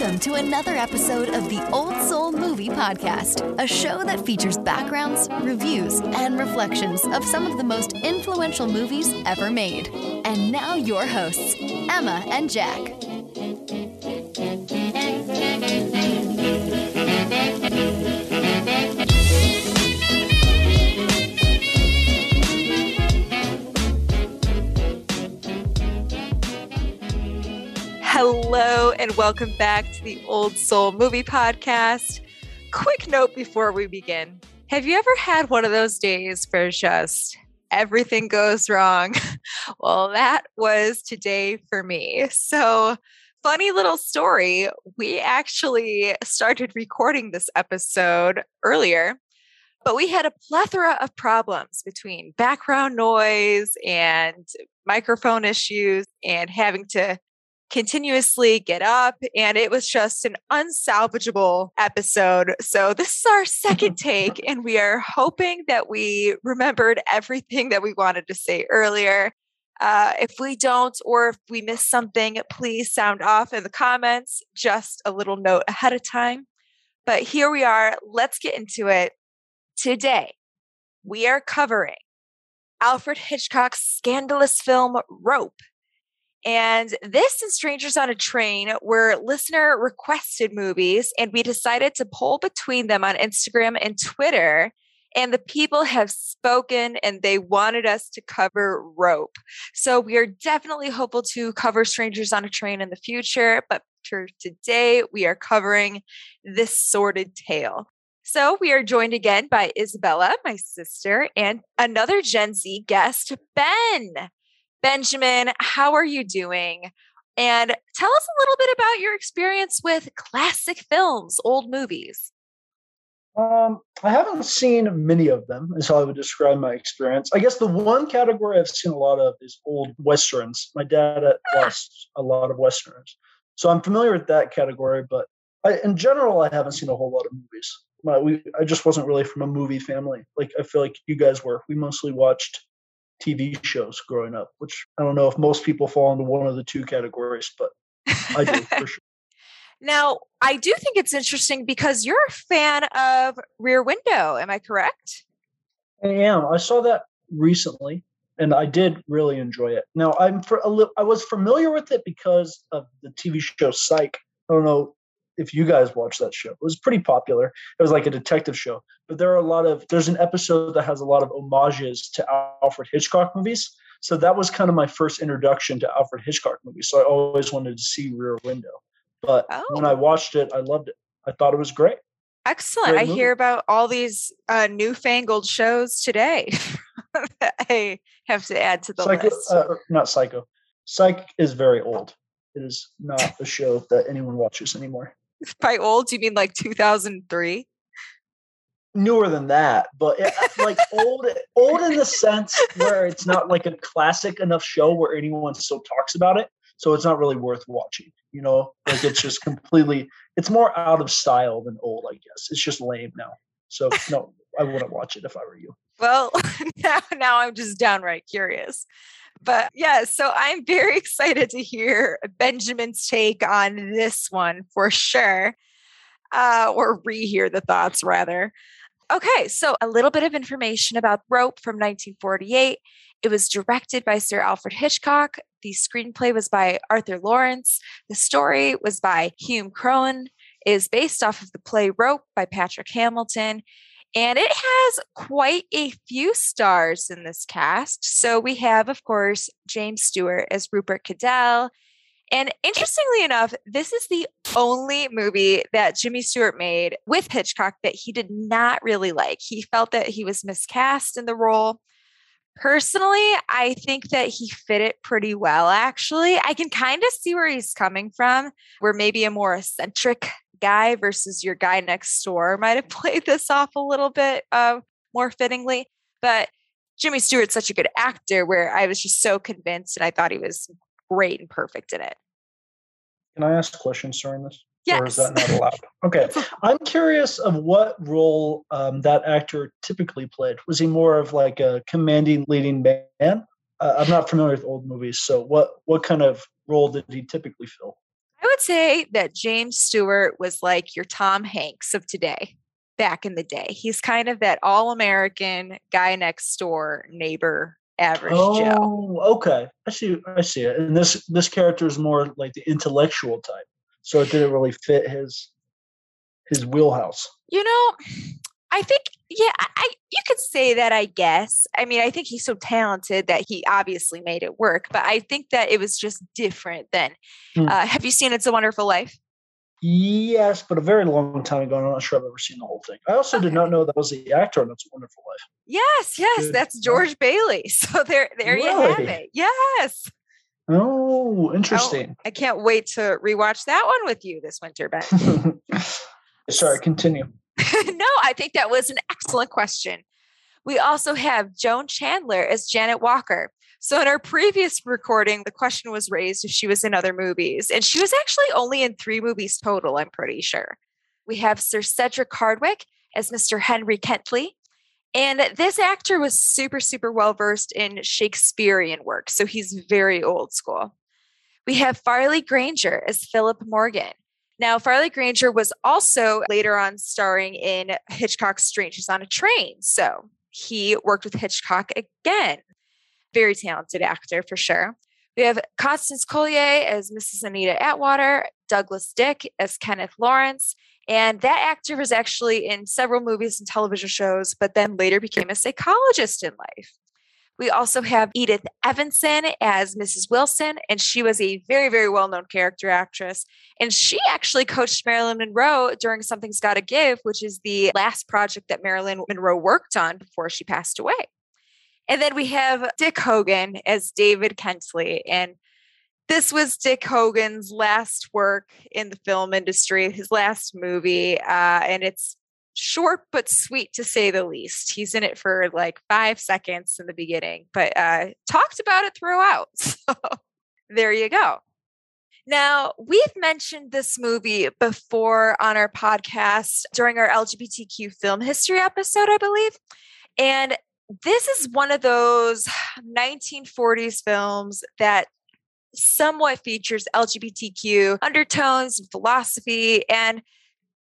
Welcome to another episode of the Old Soul Movie Podcast, a show that features backgrounds, reviews, and reflections of some of the most influential movies ever made. And now, your hosts, Emma and Jack. And welcome back to the Old Soul Movie Podcast. Quick note before we begin Have you ever had one of those days where just everything goes wrong? well, that was today for me. So, funny little story we actually started recording this episode earlier. But we had a plethora of problems between background noise and microphone issues and having to continuously get up and it was just an unsalvageable episode. So this is our second take and we are hoping that we remembered everything that we wanted to say earlier. Uh, if we don't or if we miss something, please sound off in the comments. Just a little note ahead of time. But here we are. Let's get into it. Today, we are covering Alfred Hitchcock's scandalous film Rope and this and Strangers on a Train were listener requested movies, and we decided to poll between them on Instagram and Twitter. And the people have spoken and they wanted us to cover Rope. So we are definitely hopeful to cover Strangers on a Train in the future. But for today, we are covering this sordid tale. So we are joined again by Isabella, my sister, and another Gen Z guest, Ben. Benjamin, how are you doing? And tell us a little bit about your experience with classic films, old movies. Um, I haven't seen many of them, is how I would describe my experience. I guess the one category I've seen a lot of is old westerns. My dad watched a lot of westerns, so I'm familiar with that category. But I, in general, I haven't seen a whole lot of movies. My, we, I just wasn't really from a movie family. Like I feel like you guys were. We mostly watched TV shows growing up, which I don't know if most people fall into one of the two categories, but I do for sure. Now, I do think it's interesting because you're a fan of Rear Window. Am I correct? I am. I saw that recently and I did really enjoy it. Now, I'm for a little, I was familiar with it because of the TV show Psych. I don't know if you guys watch that show. It was pretty popular. It was like a detective show, but there are a lot of there's an episode that has a lot of homages to Alfred Hitchcock movies. So that was kind of my first introduction to Alfred Hitchcock movies. So I always wanted to see Rear Window. But oh. when I oh. watched it, I loved it. I thought it was great. Excellent. Great I hear about all these uh, newfangled shows today I have to add to the Psycho, list. Uh, not Psycho. Psych is very old. It is not a show that anyone watches anymore. By old, you mean like 2003? Newer than that, but it, uh, like old, old in the sense where it's not like a classic enough show where anyone still talks about it. So it's not really worth watching. You know, like it's just completely. It's more out of style than old, I guess. It's just lame now. So no, I wouldn't watch it if I were you. Well, now now I'm just downright curious. But yeah, so I'm very excited to hear Benjamin's take on this one for sure, uh, or rehear the thoughts rather. Okay, so a little bit of information about Rope from 1948. It was directed by Sir Alfred Hitchcock. The screenplay was by Arthur Laurents. The story was by Hume Cronyn. It is based off of the play Rope by Patrick Hamilton. And it has quite a few stars in this cast. So we have, of course, James Stewart as Rupert Cadell. And interestingly enough, this is the only movie that Jimmy Stewart made with Hitchcock that he did not really like. He felt that he was miscast in the role. Personally, I think that he fit it pretty well, actually. I can kind of see where he's coming from, where maybe a more eccentric guy versus your guy next door might have played this off a little bit uh, more fittingly. But Jimmy Stewart's such a good actor where I was just so convinced and I thought he was great and perfect in it. Can I ask questions during this? Yes. Or is that not allowed? Okay. I'm curious of what role um, that actor typically played. Was he more of like a commanding leading man? Uh, I'm not familiar with old movies, so what what kind of role did he typically fill? I would say that James Stewart was like your Tom Hanks of today, back in the day. He's kind of that all American guy next door neighbor average oh, Joe. okay. I see. I see it. And this this character is more like the intellectual type, so it didn't really fit his his wheelhouse. You know, I think yeah, I you could say that. I guess. I mean, I think he's so talented that he obviously made it work. But I think that it was just different then. Hmm. Uh, have you seen It's a Wonderful Life? Yes, but a very long time ago. I'm not sure I've ever seen the whole thing. I also did not know that was the actor on It's a Wonderful Life. Yes, yes, that's George Bailey. So there, there you have it. Yes. Oh, Oh, interesting. I can't wait to rewatch that one with you this winter, Ben. Sorry, continue. no, I think that was an excellent question. We also have Joan Chandler as Janet Walker. So in our previous recording, the question was raised if she was in other movies, and she was actually only in three movies total, I'm pretty sure. We have Sir Cedric Hardwicke as Mr. Henry Kentley. And this actor was super, super well versed in Shakespearean work. So he's very old school. We have Farley Granger as Philip Morgan. Now, Farley Granger was also later on starring in Hitchcock's Strangers on a Train. So he worked with Hitchcock again. Very talented actor for sure. We have Constance Collier as Mrs. Anita Atwater, Douglas Dick as Kenneth Lawrence. And that actor was actually in several movies and television shows, but then later became a psychologist in life. We also have Edith Evanson as Mrs. Wilson, and she was a very, very well known character actress. And she actually coached Marilyn Monroe during Something's Gotta Give, which is the last project that Marilyn Monroe worked on before she passed away. And then we have Dick Hogan as David Kentley. And this was Dick Hogan's last work in the film industry, his last movie. Uh, and it's short but sweet to say the least. He's in it for like five seconds in the beginning, but uh, talked about it throughout. So there you go. Now, we've mentioned this movie before on our podcast during our LGBTQ film history episode, I believe. And this is one of those 1940s films that somewhat features LGBTQ undertones, philosophy, and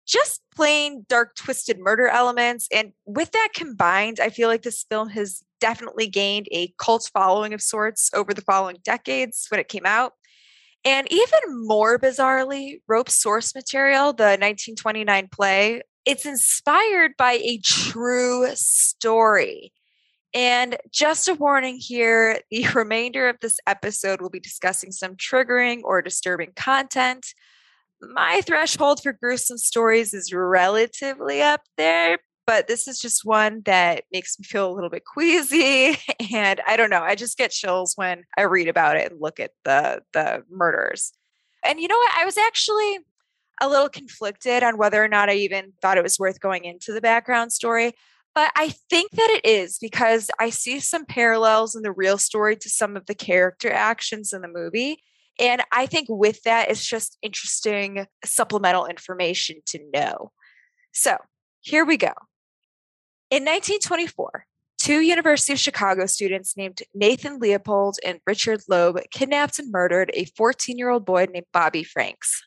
just plain dark, twisted murder elements. And with that combined, I feel like this film has definitely gained a cult following of sorts over the following decades when it came out. And even more bizarrely, Rope's source material, the 1929 play, it's inspired by a true story. And just a warning here the remainder of this episode will be discussing some triggering or disturbing content. My threshold for gruesome stories is relatively up there, but this is just one that makes me feel a little bit queasy. And I don't know, I just get chills when I read about it and look at the, the murders. And you know what? I was actually a little conflicted on whether or not I even thought it was worth going into the background story. But I think that it is because I see some parallels in the real story to some of the character actions in the movie. And I think with that, it's just interesting supplemental information to know. So here we go. In 1924, two University of Chicago students named Nathan Leopold and Richard Loeb kidnapped and murdered a 14 year old boy named Bobby Franks.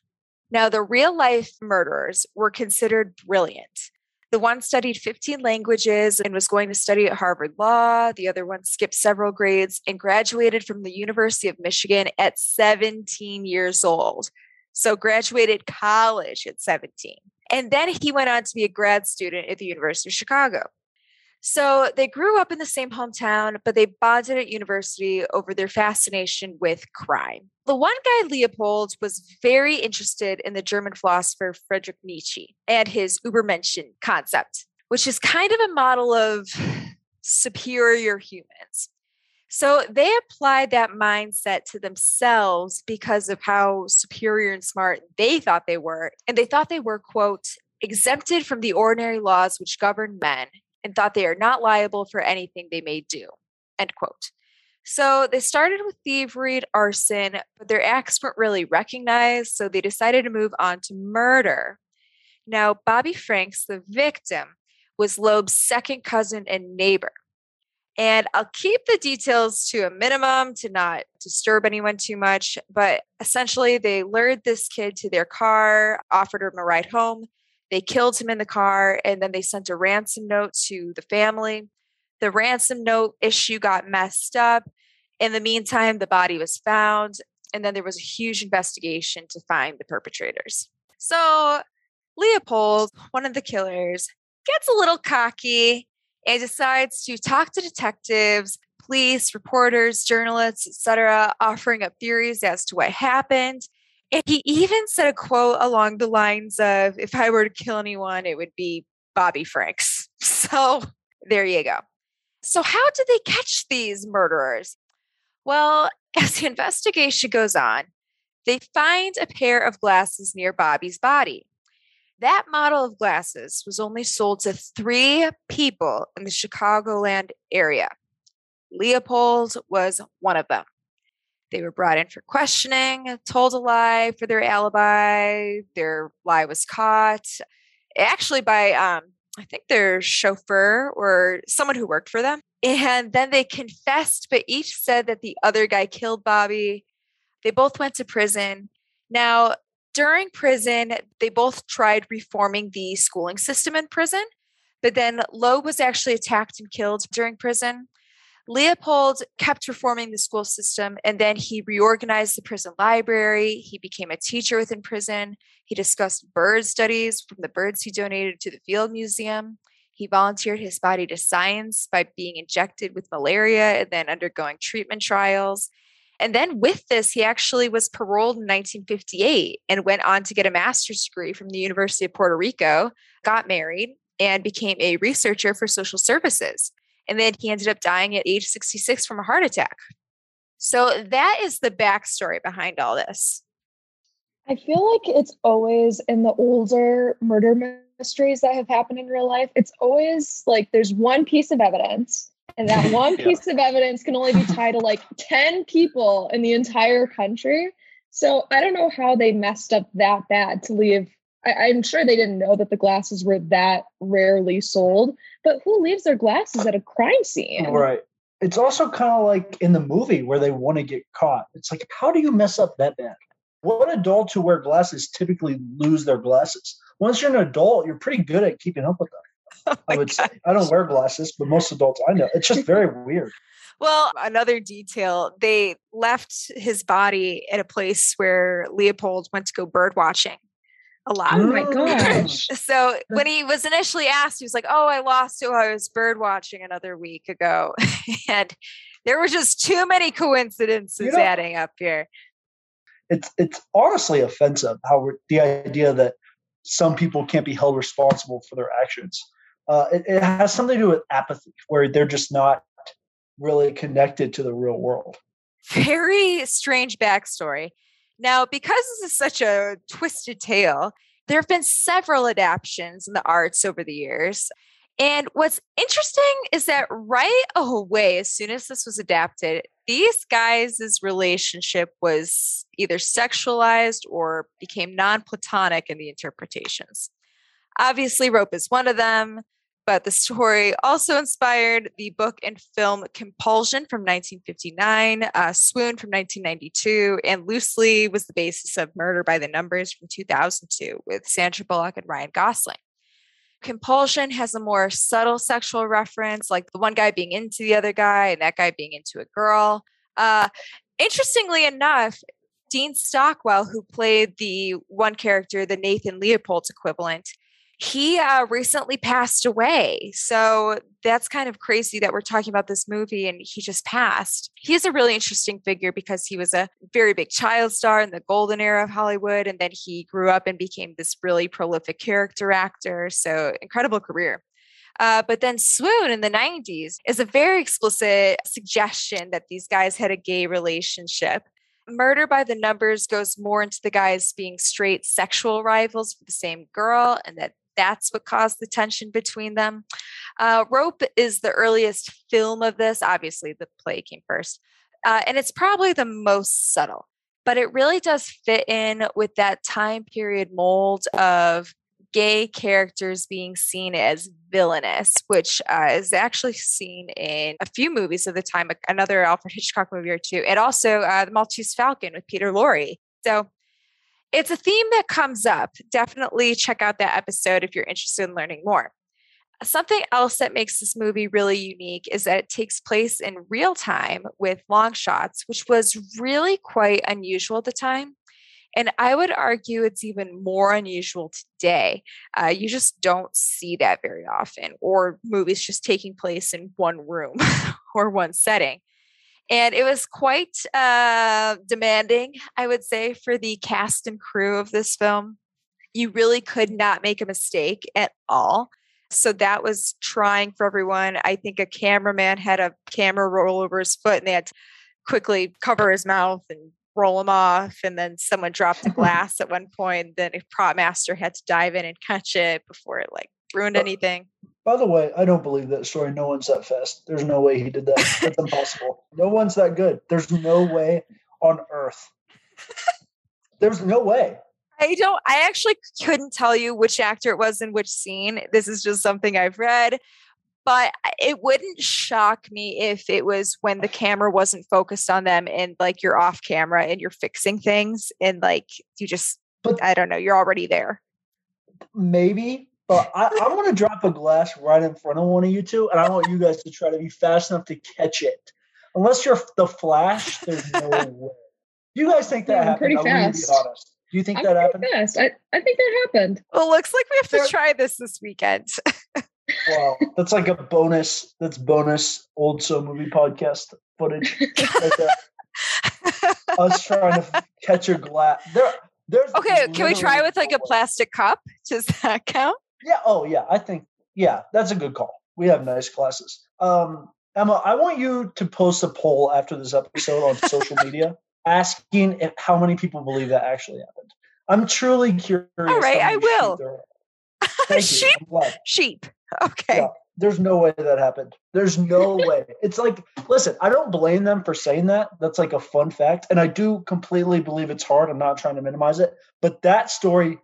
Now, the real life murderers were considered brilliant. The one studied 15 languages and was going to study at Harvard Law. The other one skipped several grades and graduated from the University of Michigan at 17 years old. So, graduated college at 17. And then he went on to be a grad student at the University of Chicago. So, they grew up in the same hometown, but they bonded at university over their fascination with crime. The one guy, Leopold, was very interested in the German philosopher Friedrich Nietzsche and his Übermenschen concept, which is kind of a model of superior humans. So they applied that mindset to themselves because of how superior and smart they thought they were. And they thought they were, quote, exempted from the ordinary laws which govern men and thought they are not liable for anything they may do, end quote. So they started with thievery arson, but their acts weren't really recognized. So they decided to move on to murder. Now, Bobby Franks, the victim, was Loeb's second cousin and neighbor. And I'll keep the details to a minimum to not disturb anyone too much. But essentially, they lured this kid to their car, offered him a ride home. They killed him in the car, and then they sent a ransom note to the family. The ransom note issue got messed up. In the meantime, the body was found, and then there was a huge investigation to find the perpetrators. So, Leopold, one of the killers, gets a little cocky and decides to talk to detectives, police, reporters, journalists, etc., offering up theories as to what happened. And he even said a quote along the lines of, if I were to kill anyone, it would be Bobby Franks. So there you go. So, how did they catch these murderers? Well, as the investigation goes on, they find a pair of glasses near Bobby's body. That model of glasses was only sold to three people in the Chicagoland area. Leopold was one of them. They were brought in for questioning, told a lie for their alibi. Their lie was caught, actually, by um, I think their chauffeur or someone who worked for them. And then they confessed, but each said that the other guy killed Bobby. They both went to prison. Now, during prison, they both tried reforming the schooling system in prison, but then Loeb was actually attacked and killed during prison. Leopold kept reforming the school system and then he reorganized the prison library. He became a teacher within prison. He discussed bird studies from the birds he donated to the Field Museum. He volunteered his body to science by being injected with malaria and then undergoing treatment trials. And then with this, he actually was paroled in 1958 and went on to get a master's degree from the University of Puerto Rico, got married, and became a researcher for social services. And then he ended up dying at age 66 from a heart attack. So that is the backstory behind all this. I feel like it's always in the older murder mysteries that have happened in real life, it's always like there's one piece of evidence and that one piece yeah. of evidence can only be tied to like 10 people in the entire country. So I don't know how they messed up that bad to leave. I, am sure they didn't know that the glasses were that rarely sold, but who leaves their glasses at a crime scene? Right. It's also kind of like in the movie where they want to get caught. It's like, how do you mess up that bad? What adults who wear glasses typically lose their glasses? Once you're an adult, you're pretty good at keeping up with them. Oh I would gosh. say I don't wear glasses, but most adults I know. It's just very weird. Well, another detail, they left his body at a place where Leopold went to go bird watching a lot. Oh my gosh. So when he was initially asked, he was like, Oh, I lost who I was bird watching another week ago. and there were just too many coincidences you know, adding up here. It's it's honestly offensive how the idea that some people can't be held responsible for their actions uh, it, it has something to do with apathy, where they're just not really connected to the real world. Very strange backstory. Now, because this is such a twisted tale, there have been several adaptations in the arts over the years. And what's interesting is that right away, as soon as this was adapted, these guys' relationship was either sexualized or became non platonic in the interpretations. Obviously, Rope is one of them, but the story also inspired the book and film Compulsion from 1959, uh, Swoon from 1992, and loosely was the basis of Murder by the Numbers from 2002 with Sandra Bullock and Ryan Gosling. Compulsion has a more subtle sexual reference, like the one guy being into the other guy and that guy being into a girl. Uh, interestingly enough, Dean Stockwell, who played the one character, the Nathan Leopold's equivalent, he uh, recently passed away. So that's kind of crazy that we're talking about this movie and he just passed. He's a really interesting figure because he was a very big child star in the golden era of Hollywood. And then he grew up and became this really prolific character actor. So incredible career. Uh, but then Swoon in the 90s is a very explicit suggestion that these guys had a gay relationship. Murder by the Numbers goes more into the guys being straight sexual rivals for the same girl, and that that's what caused the tension between them. Uh, Rope is the earliest film of this. Obviously, the play came first. Uh, and it's probably the most subtle, but it really does fit in with that time period mold of gay characters being seen as villainous, which uh, is actually seen in a few movies of the time, another Alfred Hitchcock movie or two, and also uh, The Maltese Falcon with Peter Lorre. So it's a theme that comes up. Definitely check out that episode if you're interested in learning more. Something else that makes this movie really unique is that it takes place in real time with long shots, which was really quite unusual at the time. And I would argue it's even more unusual today. Uh, you just don't see that very often, or movies just taking place in one room or one setting. And it was quite uh, demanding, I would say, for the cast and crew of this film. You really could not make a mistake at all. So that was trying for everyone. I think a cameraman had a camera roll over his foot and they had to quickly cover his mouth and roll him off. And then someone dropped a glass at one point. Then a prop master had to dive in and catch it before it like ruined anything. By the way, I don't believe that story. No one's that fast. There's no way he did that. That's impossible. No one's that good. There's no way on earth. There's no way. I don't, I actually couldn't tell you which actor it was in which scene. This is just something I've read. But it wouldn't shock me if it was when the camera wasn't focused on them and like you're off camera and you're fixing things and like you just, but, I don't know, you're already there. Maybe, but I, I'm going to drop a glass right in front of one of you two, and I want you guys to try to be fast enough to catch it. Unless you're the Flash, there's no way. You guys think that yeah, happened? Pretty I'm fast. Be honest. Do you think I'm that happened? Fast. I, I think that happened. Well, it looks like we have to try this this weekend. wow, that's like a bonus. That's bonus Old Soul Movie Podcast footage. Right Us trying to catch a glass. There, there's okay. Can we try with like a plastic cup? Does that count? Yeah. Oh, yeah. I think yeah, that's a good call. We have nice classes. Um, Emma, I want you to post a poll after this episode on social media asking if, how many people believe that actually happened. I'm truly curious. All right, I will. sheep. Sheep. Okay. Yeah, there's no way that happened. There's no way. It's like, listen, I don't blame them for saying that. That's like a fun fact. And I do completely believe it's hard. I'm not trying to minimize it. But that story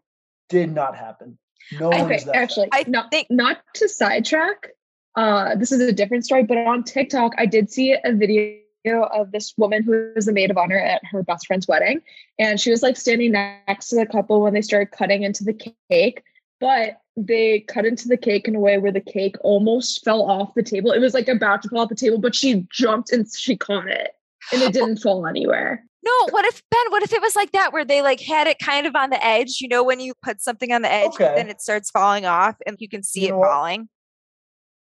did not happen. No okay, actually, I not think not to sidetrack. Uh, this is a different story, but on TikTok, I did see a video of this woman who was the maid of honor at her best friend's wedding, and she was like standing next to the couple when they started cutting into the cake, but they cut into the cake in a way where the cake almost fell off the table. It was like about to fall off the table, but she jumped and she caught it, and it didn't fall anywhere. No, what if Ben? What if it was like that, where they like had it kind of on the edge? You know, when you put something on the edge, okay. then it starts falling off, and you can see you it falling.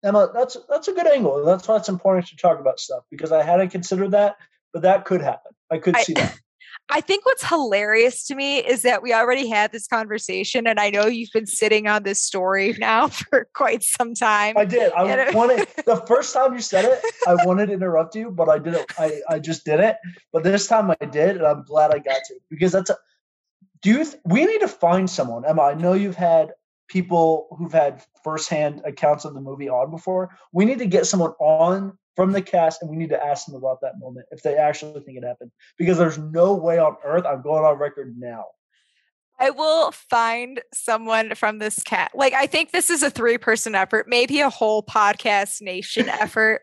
Emma, that's that's a good angle. That's why it's important to talk about stuff because I hadn't considered that, but that could happen. I could I, see that. I think what's hilarious to me is that we already had this conversation, and I know you've been sitting on this story now for quite some time. I did. I wanted the first time you said it, I wanted to interrupt you, but I didn't. I I just did it. But this time I did, and I'm glad I got to because that's a. Do you? Th- we need to find someone, Emma. I know you've had people who've had firsthand accounts of the movie on before. We need to get someone on from the cast and we need to ask them about that moment if they actually think it happened. Because there's no way on earth i'm going on record now. I will find someone from this cat like i think this is a three person effort maybe a whole podcast nation effort.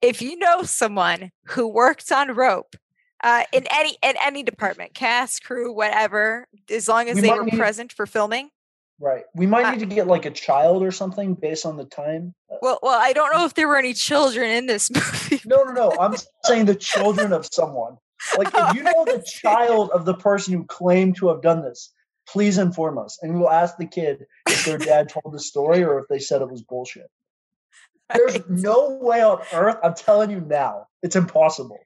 If you know someone who worked on rope uh, in any in any department cast crew whatever as long as we they were need- present for filming Right. We might need to get like a child or something based on the time. Uh well, well, I don't know if there were any children in this movie. No, no, no. I'm saying the children of someone. Like if you know the child of the person who claimed to have done this, please inform us, and we'll ask the kid if their dad told the story or if they said it was bullshit. There's no way on earth. I'm telling you now, it's impossible.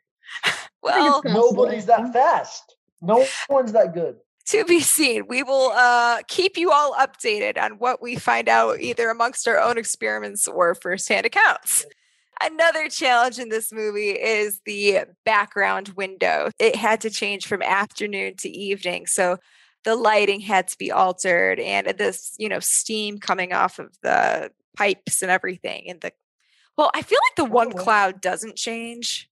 Well, nobody's that fast. No one's that good to be seen. We will uh, keep you all updated on what we find out either amongst our own experiments or firsthand accounts. Another challenge in this movie is the background window. It had to change from afternoon to evening. So the lighting had to be altered and this, you know, steam coming off of the pipes and everything. And the, well, I feel like the one cloud doesn't change.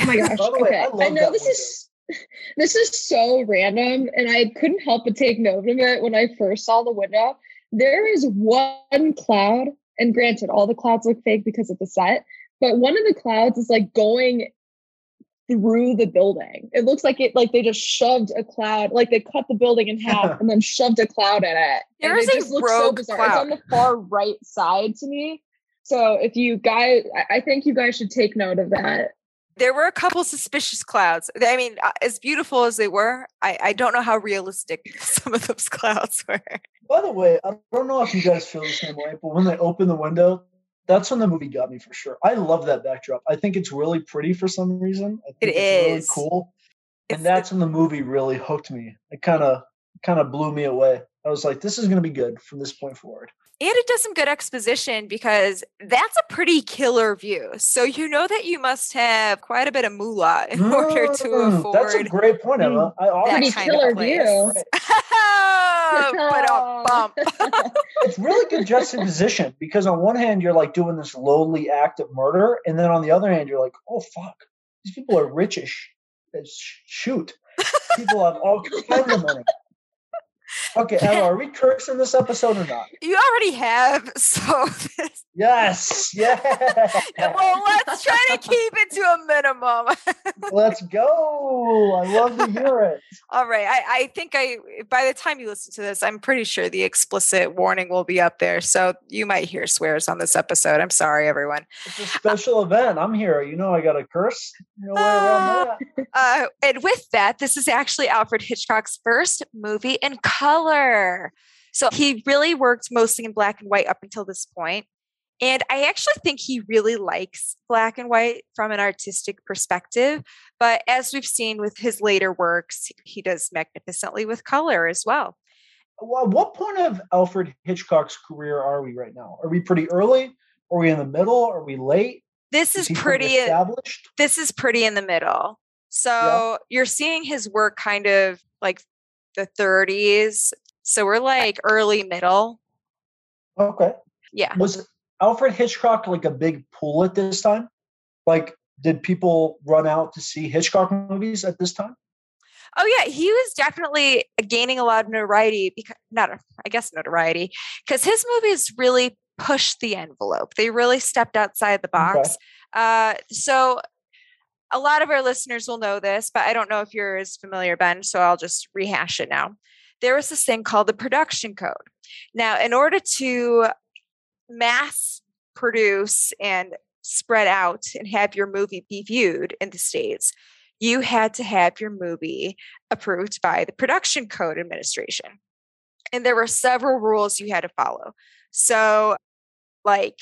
Oh my gosh. By okay. I, I know this window. is this is so random and i couldn't help but take note of it when i first saw the window there is one cloud, and granted, all the clouds look fake because of the set, but one of the clouds is like going through the building. It looks like it like they just shoved a cloud, like they cut the building in half and then shoved a cloud in it. There is it a just looks so rogue bizarre. It's cloud. on the far right side to me. So if you guys, I think you guys should take note of that. There were a couple suspicious clouds. I mean, uh, as beautiful as they were, I, I don't know how realistic some of those clouds were. By the way, I don't know if you guys feel the same way, but when they open the window, that's when the movie got me for sure. I love that backdrop. I think it's really pretty for some reason. I It think it's really is. cool. It's- And that's when the movie really hooked me. It kind of kind of blew me away. I was like, this is going to be good from this point forward. And it does some good exposition because that's a pretty killer view. So you know that you must have quite a bit of moolah in order to Mm, That's a great point, Emma. I, that honestly- Pretty kind killer of place. view. but a bump. it's really good juxtaposition because on one hand you're like doing this lowly act of murder, and then on the other hand you're like, oh fuck, these people are richish. as sh- Shoot, people have all kinds of money. Okay, Emma, are we cursing this episode or not? You already have. So this, Yes, yeah. well, let's try to keep it to a minimum. Let's go. I love to hear it. All right. I, I think I by the time you listen to this, I'm pretty sure the explicit warning will be up there. So you might hear swears on this episode. I'm sorry, everyone. It's a special event. I'm here. You know I got a curse. Way around that. Uh, and with that, this is actually Alfred Hitchcock's first movie in color. So he really worked mostly in black and white up until this point. And I actually think he really likes black and white from an artistic perspective. But as we've seen with his later works, he does magnificently with color as well. Well, what point of Alfred Hitchcock's career are we right now? Are we pretty early? Are we in the middle? Are we late? This is he pretty pretty established. this is pretty in the middle. So you're seeing his work kind of like the 30s. So we're like early middle. Okay. Yeah. Was Alfred Hitchcock like a big pull at this time? Like, did people run out to see Hitchcock movies at this time? Oh yeah, he was definitely gaining a lot of notoriety because not I guess notoriety because his movies really pushed the envelope. They really stepped outside the box. Uh, so a lot of our listeners will know this, but I don't know if you're as familiar, Ben. So I'll just rehash it now. There was this thing called the production code. Now, in order to mass produce and spread out and have your movie be viewed in the states, you had to have your movie approved by the Production Code Administration. And there were several rules you had to follow. So, like,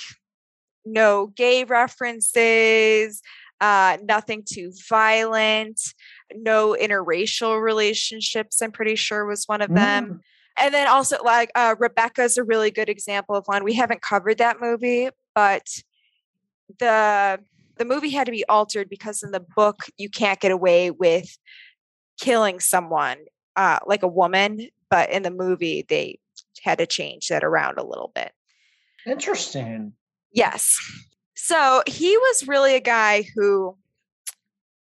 no gay references, uh, nothing too violent, no interracial relationships, I'm pretty sure was one of them. Mm. And then also, like, uh, Rebecca's a really good example of one. We haven't covered that movie, but the the movie had to be altered because in the book you can't get away with killing someone uh, like a woman but in the movie they had to change that around a little bit Interesting. yes so he was really a guy who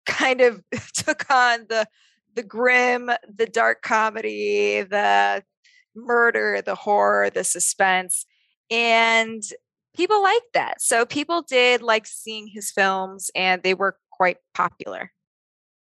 kind of took on the the grim the dark comedy the murder the horror the suspense and people liked that. So people did like seeing his films and they were quite popular.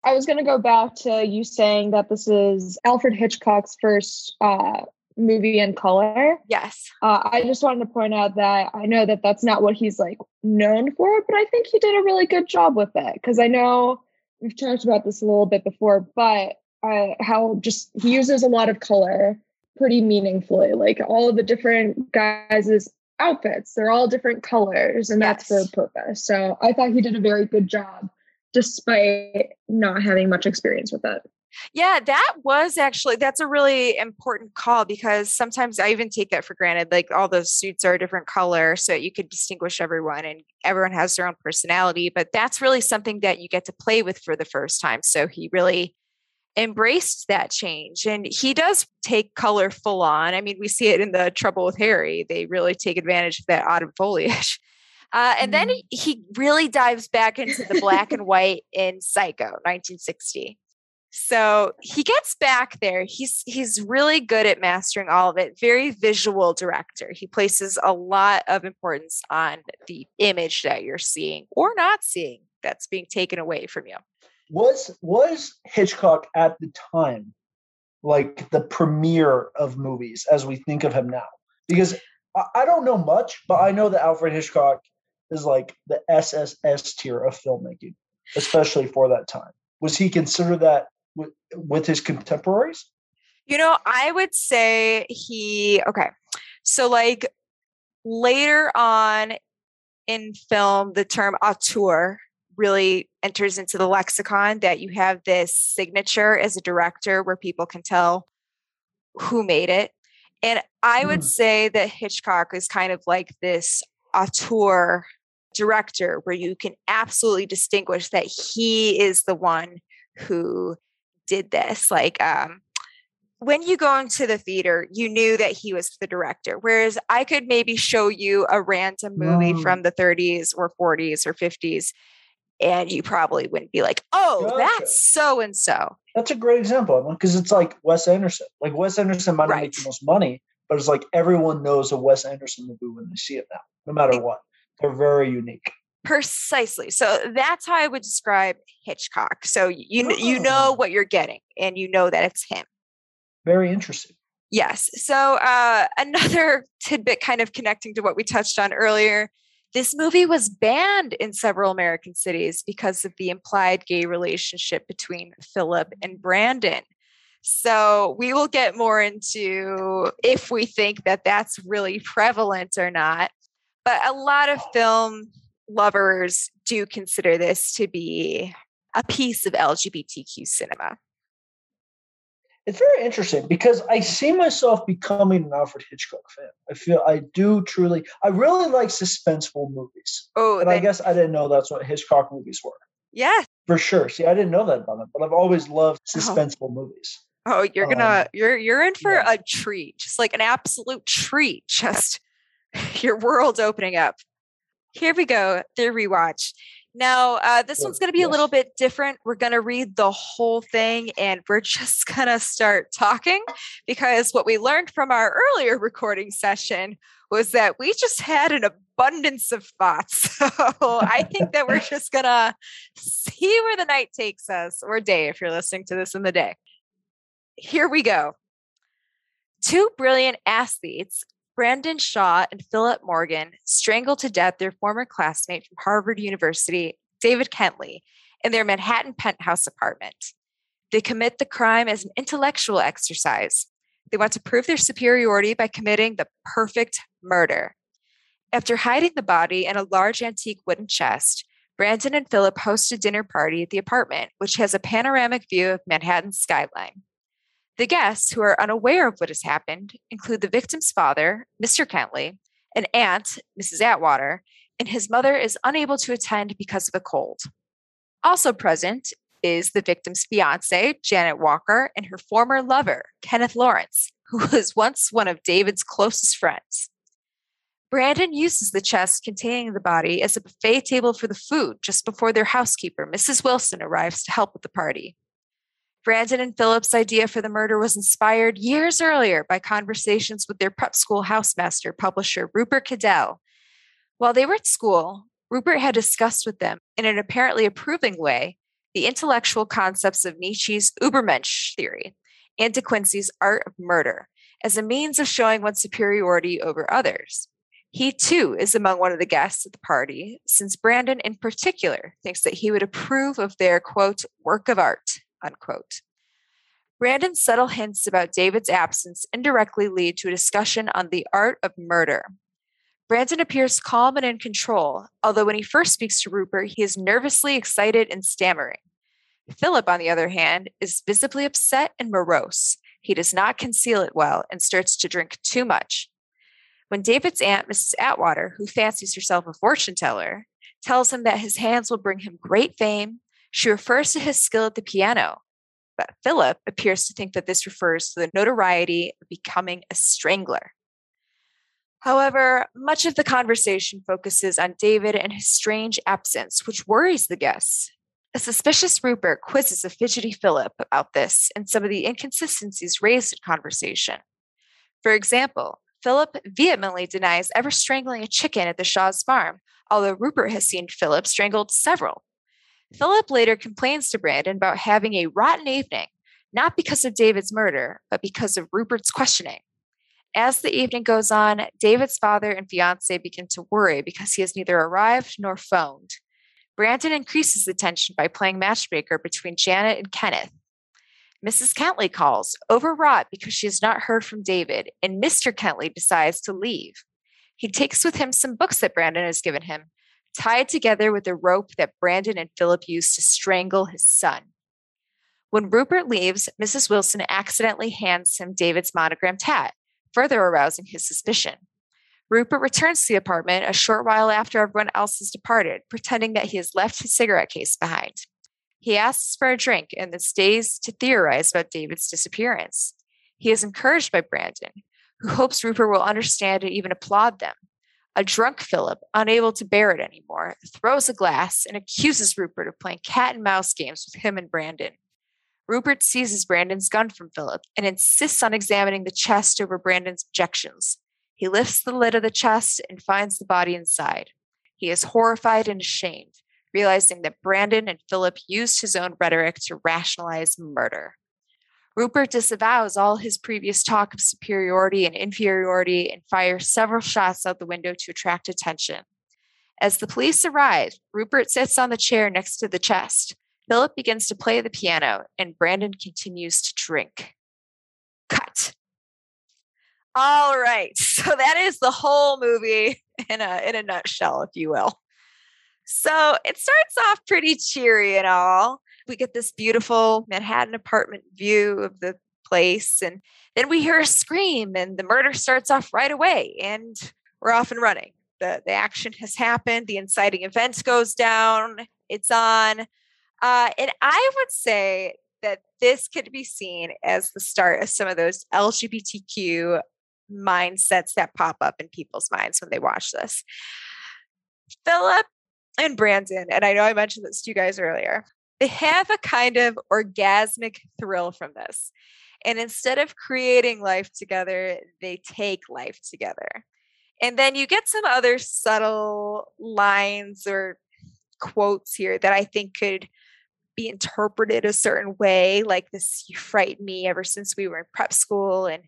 I was going to go back to you saying that this is Alfred Hitchcock's first uh, movie in color. Yes. Uh, I just wanted to point out that I know that that's not what he's like known for, but I think he did a really good job with it because I know we've talked about this a little bit before, but uh, how just he uses a lot of color pretty meaningfully. Like all of the different guys' outfits, they're all different colors, and that's for a purpose. So I thought he did a very good job despite not having much experience with it. Yeah, that was actually that's a really important call because sometimes I even take that for granted. Like all those suits are a different color so you could distinguish everyone and everyone has their own personality. But that's really something that you get to play with for the first time. So he really embraced that change. And he does take color full on. I mean, we see it in the trouble with Harry. They really take advantage of that autumn foliage. Uh, and then he, he really dives back into the black and white in Psycho, 1960. So he gets back there. He's he's really good at mastering all of it. Very visual director. He places a lot of importance on the image that you're seeing or not seeing that's being taken away from you. Was was Hitchcock at the time like the premiere of movies as we think of him now? Because I, don't know much, but I know that Alfred Hitchcock is like the SSS tier of filmmaking, especially for that time. Was he considered that with, with his contemporaries? You know, I would say he, okay. So, like later on in film, the term auteur really enters into the lexicon that you have this signature as a director where people can tell who made it. And I would mm. say that Hitchcock is kind of like this auteur director where you can absolutely distinguish that he is the one who did this. Like, um, when you go into the theater, you knew that he was the director. Whereas I could maybe show you a random movie from the 30s or 40s or 50s, and you probably wouldn't be like, oh, gotcha. that's so and so. That's a great example because it's like Wes Anderson. Like Wes Anderson might right. make the most money, but it's like everyone knows a Wes Anderson movie when they see it now, no matter what. They're very unique. Precisely. So that's how I would describe Hitchcock. So you oh. you know what you're getting, and you know that it's him. Very interesting. Yes. So uh, another tidbit, kind of connecting to what we touched on earlier. This movie was banned in several American cities because of the implied gay relationship between Philip and Brandon. So we will get more into if we think that that's really prevalent or not. But a lot of film lovers do consider this to be a piece of LGBTQ cinema. It's very interesting because I see myself becoming an Alfred Hitchcock fan. I feel I do truly. I really like suspenseful movies. Oh, and I guess I didn't know that's what Hitchcock movies were. Yeah, for sure. See, I didn't know that about it, but I've always loved oh. suspenseful oh. movies. Oh, you're gonna um, you're you're in for yeah. a treat, just like an absolute treat. Just your world opening up. Here we go, the rewatch. Now, uh, this one's going to be yes. a little bit different. We're going to read the whole thing and we're just going to start talking because what we learned from our earlier recording session was that we just had an abundance of thoughts. So I think that we're just going to see where the night takes us, or day if you're listening to this in the day. Here we go. Two brilliant athletes Brandon Shaw and Philip Morgan strangled to death their former classmate from Harvard University, David Kentley, in their Manhattan penthouse apartment. They commit the crime as an intellectual exercise. They want to prove their superiority by committing the perfect murder. After hiding the body in a large antique wooden chest, Brandon and Philip host a dinner party at the apartment, which has a panoramic view of Manhattan's skyline. The guests who are unaware of what has happened include the victim's father, Mr. Kentley, an aunt, Mrs. Atwater, and his mother is unable to attend because of a cold. Also present is the victim's fiance, Janet Walker, and her former lover, Kenneth Lawrence, who was once one of David's closest friends. Brandon uses the chest containing the body as a buffet table for the food just before their housekeeper, Mrs. Wilson, arrives to help with the party. Brandon and Philip's idea for the murder was inspired years earlier by conversations with their prep school housemaster publisher, Rupert Cadell. While they were at school, Rupert had discussed with them, in an apparently approving way, the intellectual concepts of Nietzsche's Übermensch theory and De Quincey's art of murder as a means of showing one's superiority over others. He too is among one of the guests at the party, since Brandon in particular thinks that he would approve of their quote, work of art, unquote. Brandon's subtle hints about David's absence indirectly lead to a discussion on the art of murder. Brandon appears calm and in control, although when he first speaks to Rupert, he is nervously excited and stammering. Philip, on the other hand, is visibly upset and morose. He does not conceal it well and starts to drink too much. When David's aunt, Mrs. Atwater, who fancies herself a fortune teller, tells him that his hands will bring him great fame, she refers to his skill at the piano, but Philip appears to think that this refers to the notoriety of becoming a strangler. However, much of the conversation focuses on David and his strange absence, which worries the guests, A suspicious Rupert quizzes a fidgety Philip about this and some of the inconsistencies raised in conversation. For example, Philip vehemently denies ever strangling a chicken at the Shaw's farm, although Rupert has seen Philip strangled several. Philip later complains to Brandon about having a rotten evening, not because of David's murder, but because of Rupert's questioning. As the evening goes on, David's father and fiance begin to worry because he has neither arrived nor phoned. Brandon increases the tension by playing matchmaker between Janet and Kenneth. Mrs. Kentley calls, overwrought because she has not heard from David, and Mr. Kentley decides to leave. He takes with him some books that Brandon has given him, tied together with a rope that Brandon and Philip used to strangle his son. When Rupert leaves, Mrs. Wilson accidentally hands him David's monogrammed hat, further arousing his suspicion. Rupert returns to the apartment a short while after everyone else has departed, pretending that he has left his cigarette case behind. He asks for a drink and then stays to theorize about David's disappearance. He is encouraged by Brandon, who hopes Rupert will understand and even applaud them. A drunk Philip, unable to bear it anymore, throws a glass and accuses Rupert of playing cat and mouse games with him and Brandon. Rupert seizes Brandon's gun from Philip and insists on examining the chest over Brandon's objections. He lifts the lid of the chest and finds the body inside. He is horrified and ashamed, realizing that Brandon and Philip used his own rhetoric to rationalize murder. Rupert disavows all his previous talk of superiority and inferiority and fires several shots out the window to attract attention. As the police arrive, Rupert sits on the chair next to the chest. Philip begins to play the piano, and Brandon continues to drink. Cut. All right. So that is the whole movie in a in a nutshell, if you will. So it starts off pretty cheery and all. We get this beautiful Manhattan apartment view of the place, and then we hear a scream, and the murder starts off right away, and we're off and running. The the action has happened, the inciting event goes down, it's on. Uh, and I would say that this could be seen as the start of some of those LGBTQ mindsets that pop up in people's minds when they watch this. Philip and Brandon, and I know I mentioned this to you guys earlier, they have a kind of orgasmic thrill from this. And instead of creating life together, they take life together. And then you get some other subtle lines or quotes here that I think could be interpreted a certain way, like this, you frightened me ever since we were in prep school. And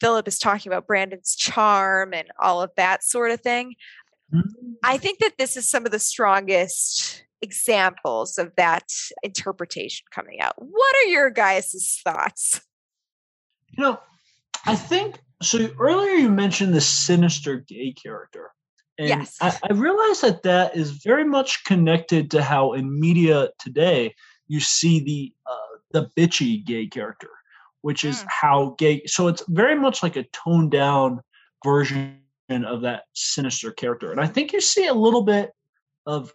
Philip is talking about Brandon's charm and all of that sort of thing. Mm-hmm. I think that this is some of the strongest examples of that interpretation coming out. What are your guys' thoughts? You know, I think so. Earlier, you mentioned the sinister gay character. And yes. I, I realize that that is very much connected to how in media today you see the uh, the bitchy gay character which is mm. how gay. So it's very much like a toned down version of that sinister character, and I think you see a little bit of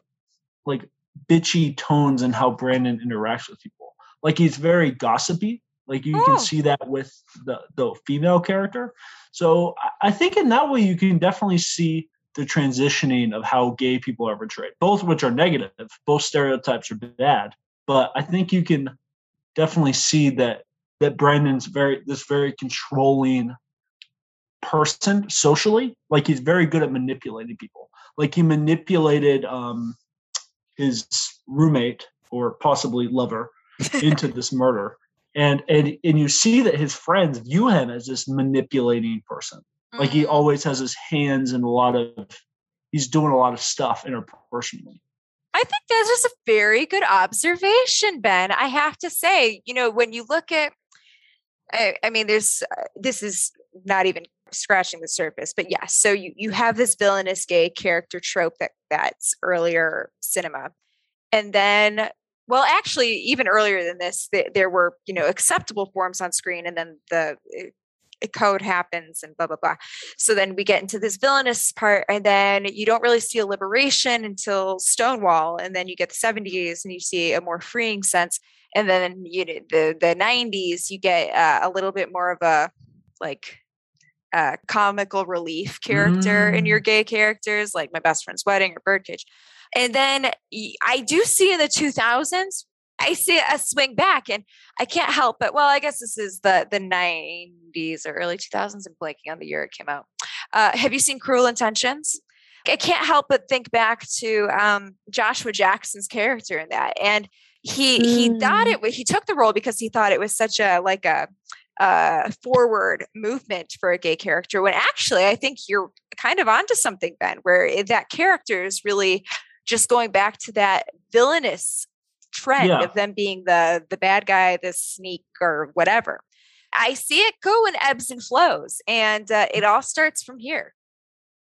like bitchy tones in how Brandon interacts with people. Like he's very gossipy. Like you oh. can see that with the the female character. So I think in that way you can definitely see the transitioning of how gay people are portrayed, both which are negative. Both stereotypes are bad, but I think you can definitely see that that Brandon's very this very controlling person socially. Like he's very good at manipulating people. Like he manipulated um, his roommate or possibly lover into this murder. And, and and you see that his friends view him as this manipulating person. Like he mm-hmm. always has his hands in a lot of he's doing a lot of stuff interpersonally. I think that's just a very good observation, Ben. I have to say, you know, when you look at I, I mean, there's uh, this is not even scratching the surface, but yes. So you you have this villainous gay character trope that that's earlier cinema, and then well, actually, even earlier than this, th- there were you know acceptable forms on screen, and then the uh, code happens and blah blah blah. So then we get into this villainous part, and then you don't really see a liberation until Stonewall, and then you get the 70s and you see a more freeing sense and then you know the the 90s you get uh, a little bit more of a like uh, comical relief character mm. in your mm. gay characters like my best friend's wedding or birdcage And then I do see in the 2000s, I see a swing back, and I can't help but well, I guess this is the the 90s or early 2000s. I'm blanking on the year it came out. Uh, have you seen Cruel Intentions? I can't help but think back to um, Joshua Jackson's character in that, and he mm. he thought it. He took the role because he thought it was such a like a uh, forward movement for a gay character. When actually, I think you're kind of onto something, Ben, where that character is really just going back to that villainous trend yeah. of them being the the bad guy, the sneak, or whatever. I see it go in ebbs and flows, and uh, it all starts from here.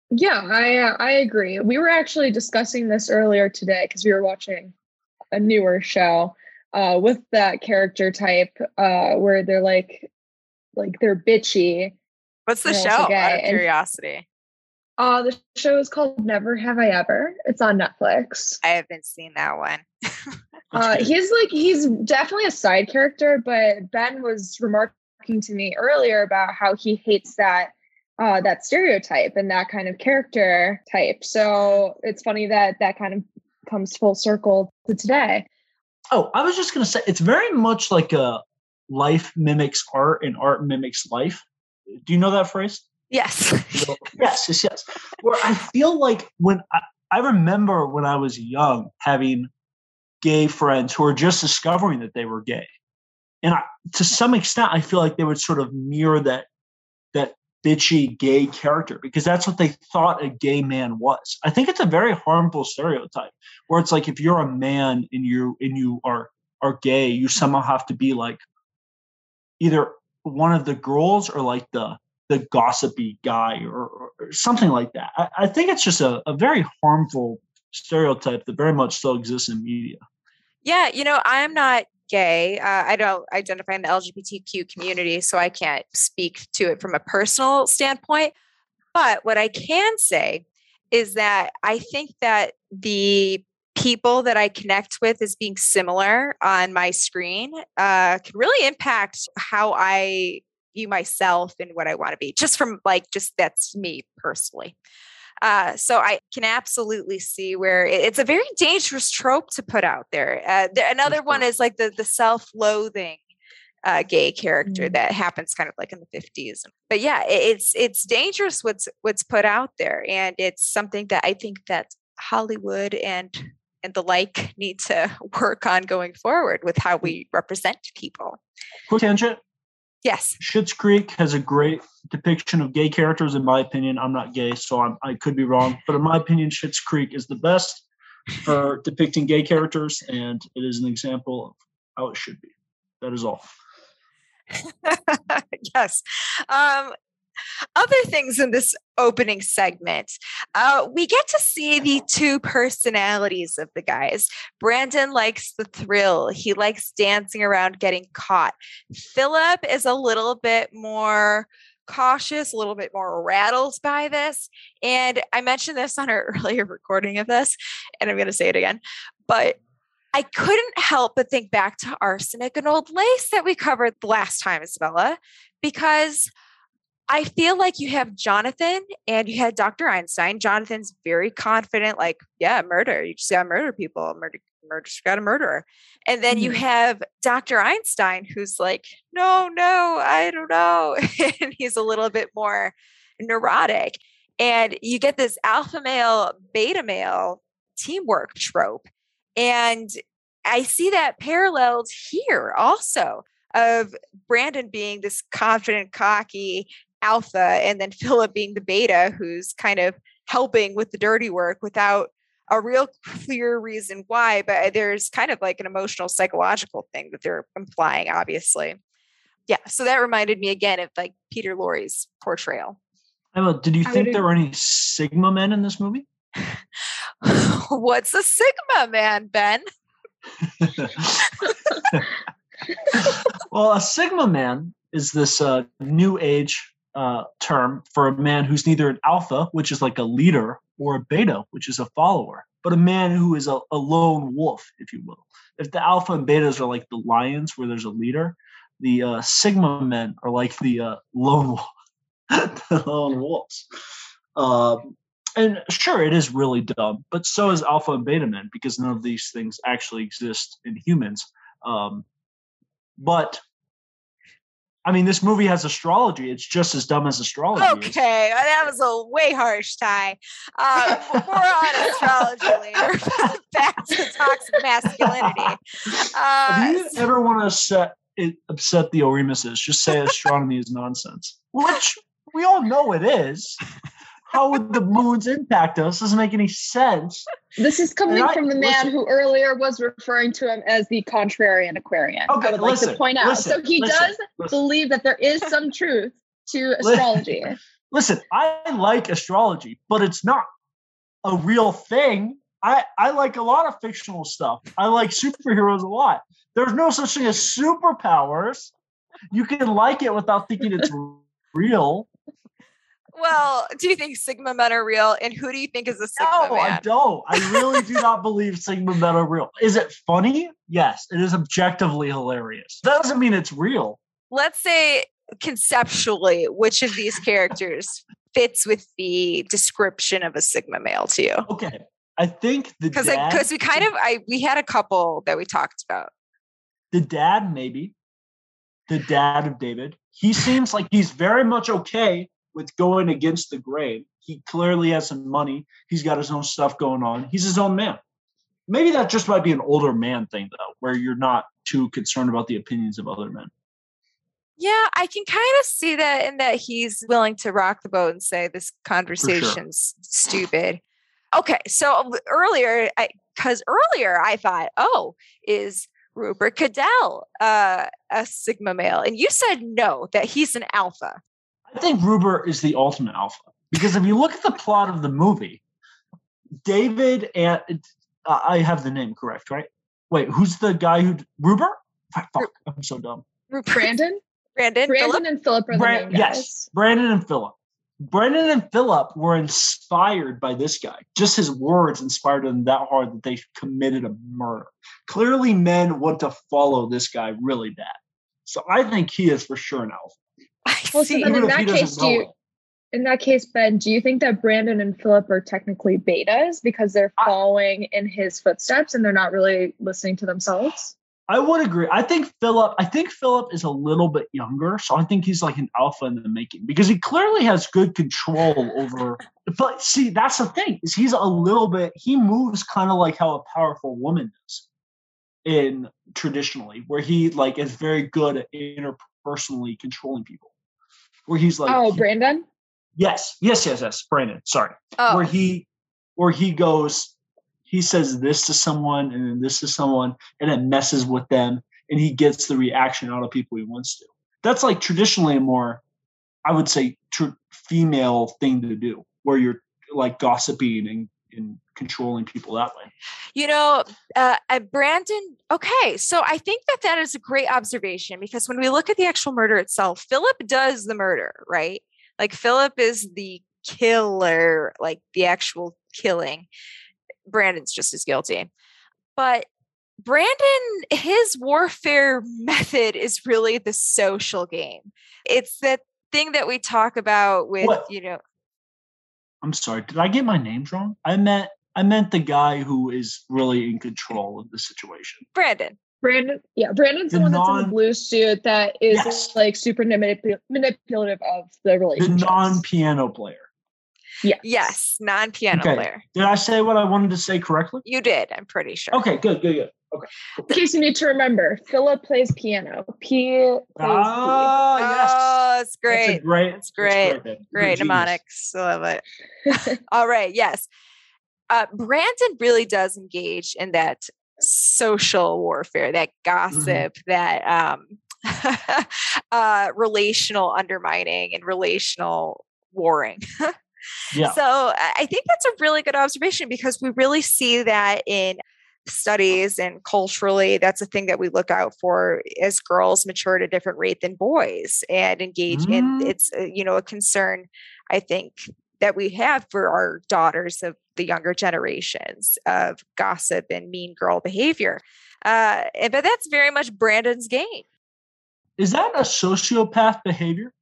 Yeah, I uh, I agree. We were actually discussing this earlier today because we were watching a newer show uh, with that character type uh, where they're like like they're bitchy. What's the show? Out of curiosity. uh, the show is called Never Have I Ever. It's on Netflix. I haven't seen that one. uh, he's like he's definitely a side character, but Ben was remarking to me earlier about how he hates that uh, that stereotype and that kind of character type. So it's funny that that kind of comes full circle to today. Oh, I was just going to say it's very much like a life mimics art and art mimics life. Do you know that phrase? Yes. yes, yes, yes. Where I feel like when I, I remember when I was young having gay friends who were just discovering that they were gay. And I, to some extent, I feel like they would sort of mirror that that bitchy gay character because that's what they thought a gay man was. I think it's a very harmful stereotype where it's like if you're a man and you and you are are gay, you somehow have to be like either one of the girls or like the the gossipy guy or, or something like that. I, I think it's just a, a very harmful stereotype that very much still exists in media. Yeah, you know, I am not gay. Uh, I don't identify in the LGBTQ community, so I can't speak to it from a personal standpoint. But what I can say is that I think that the people that I connect with as being similar on my screen uh, can really impact how I view myself and what I want to be, just from like, just that's me personally. Uh, so I can absolutely see where it's a very dangerous trope to put out there. Uh, there another one is like the the self-loathing uh, gay character mm-hmm. that happens kind of like in the 50s. But yeah, it's it's dangerous what's what's put out there, and it's something that I think that Hollywood and and the like need to work on going forward with how we represent people. Quick tangent. Yes. Schitt's Creek has a great depiction of gay characters, in my opinion. I'm not gay, so I'm, i could be wrong. But in my opinion, Schitt's Creek is the best for depicting gay characters, and it is an example of how it should be. That is all. yes. Um, other things in this opening segment, uh, we get to see the two personalities of the guys. Brandon likes the thrill, he likes dancing around getting caught. Philip is a little bit more cautious, a little bit more rattled by this. And I mentioned this on our earlier recording of this, and I'm going to say it again. But I couldn't help but think back to arsenic and old lace that we covered last time, Isabella, because I feel like you have Jonathan and you had Dr. Einstein. Jonathan's very confident, like, yeah, murder. You just got to murder people. Murder, murder, just got to murder. And then mm-hmm. you have Dr. Einstein, who's like, no, no, I don't know. and he's a little bit more neurotic. And you get this alpha male, beta male teamwork trope. And I see that paralleled here also of Brandon being this confident, cocky, alpha and then Philip being the beta who's kind of helping with the dirty work without a real clear reason why, but there's kind of like an emotional psychological thing that they're implying, obviously. Yeah, so that reminded me again of like Peter Lorre's portrayal. Emma, did you think there were any Sigma men in this movie? What's a Sigma man, Ben? well, a Sigma man is this uh, new age uh, term for a man who's neither an alpha, which is like a leader, or a beta, which is a follower, but a man who is a, a lone wolf, if you will. If the alpha and betas are like the lions, where there's a leader, the uh, sigma men are like the uh, lone the lone wolves. Um, and sure, it is really dumb, but so is alpha and beta men because none of these things actually exist in humans. Um, but I mean, this movie has astrology. It's just as dumb as astrology. Okay, uh, that was a way harsh tie. Um, more on astrology later. Back to toxic masculinity. If Uh, you ever want to upset it, upset the Oremuses, just say astronomy is nonsense, which we all know it is. How would the moons impact us? Doesn't make any sense. This is coming I- from the man listen- who earlier was referring to him as the contrarian Aquarian. Okay, I would like listen, to point out. listen, so he does believe that there is some truth to astrology. Listen, I like astrology, but it's not a real thing. I, I like a lot of fictional stuff. I like superheroes a lot. There's no such thing as superpowers. You can like it without thinking it's real. Well, do you think Sigma men are real? And who do you think is a Sigma No, I don't. I really do not believe Sigma Men are real. Is it funny? Yes, it is objectively hilarious. That doesn't mean it's real. Let's say conceptually, which of these characters fits with the description of a Sigma male to you? Okay, I think the Because dad, because we kind of I we had a couple that we talked about. the dad maybe, the dad of David. He seems like he's very much okay with going against the grain. He clearly has some money. He's got his own stuff going on. He's his own man. Maybe that just might be an older man thing though, where you're not too concerned about the opinions of other men. Yeah, I can kind of see that in that he's willing to rock the boat and say this conversation's stupid. Okay, so earlier, because earlier I thought, oh, is Rupert Cadell uh, a Sigma male? And you said no, that he's an alpha. I think Rupert is the ultimate alpha because if you look at the plot of the movie, David and uh, I have the name correct, right? Wait, who's the guy who Rupert? Fuck, fuck, I'm so dumb. Rupert, Brandon? Brandon, Brandon Philip? and Philip are the Bran- main guys. yes, Brandon and Philip. Brandon and Philip were inspired by this guy. Just his words inspired them that hard that they committed a murder. Clearly, men want to follow this guy really bad. So I think he is for sure an alpha. Well, so then in that case, do you, it. in that case, Ben, do you think that Brandon and Philip are technically betas because they're following in his footsteps and they're not really listening to themselves? I would agree. I think Philip. I think Philip is a little bit younger, so I think he's like an alpha in the making because he clearly has good control over. But see, that's the thing is he's a little bit. He moves kind of like how a powerful woman does, in traditionally, where he like is very good at interpersonally controlling people. Where he's like, oh, Brandon? yes, yes, yes, yes, Brandon. Sorry, oh, where he where he goes he says this to someone and then this to someone and it messes with them and he gets the reaction out of people he wants to that's like traditionally a more i would say tr- female thing to do where you're like gossiping and, and controlling people that way You know, uh, uh, Brandon. Okay, so I think that that is a great observation because when we look at the actual murder itself, Philip does the murder, right? Like Philip is the killer, like the actual killing. Brandon's just as guilty, but Brandon, his warfare method is really the social game. It's that thing that we talk about with, What? you know, i'm sorry did i get my names wrong i meant i meant the guy who is really in control of the situation Brandon. Brandon, yeah, Brandon's the, The one that's in the blue suit that is Yes. like super manip- manipulative of the relationship. the non-piano player yes. Yes, non piano Okay. player. did i say what i wanted to say correctly You did, I'm pretty sure. okay good good good Okay. In case you need to remember, Philip plays piano. P plays ah yes Oh, it's That's a great. great. That's great. That's great. Great mnemonics. I love it. All right. Yes. Uh, Brandon really does engage in that social warfare, that gossip, that um, uh, relational undermining and relational warring. Yeah. So I think that's a really good observation because we really see that in studies and culturally that's a thing that we look out for as girls mature at a different rate than boys and engage in Mm. it's uh, you know a concern i think that we have for our daughters of the younger generations of gossip and mean girl behavior uh but that's very much brandon's game Is that a sociopath behavior?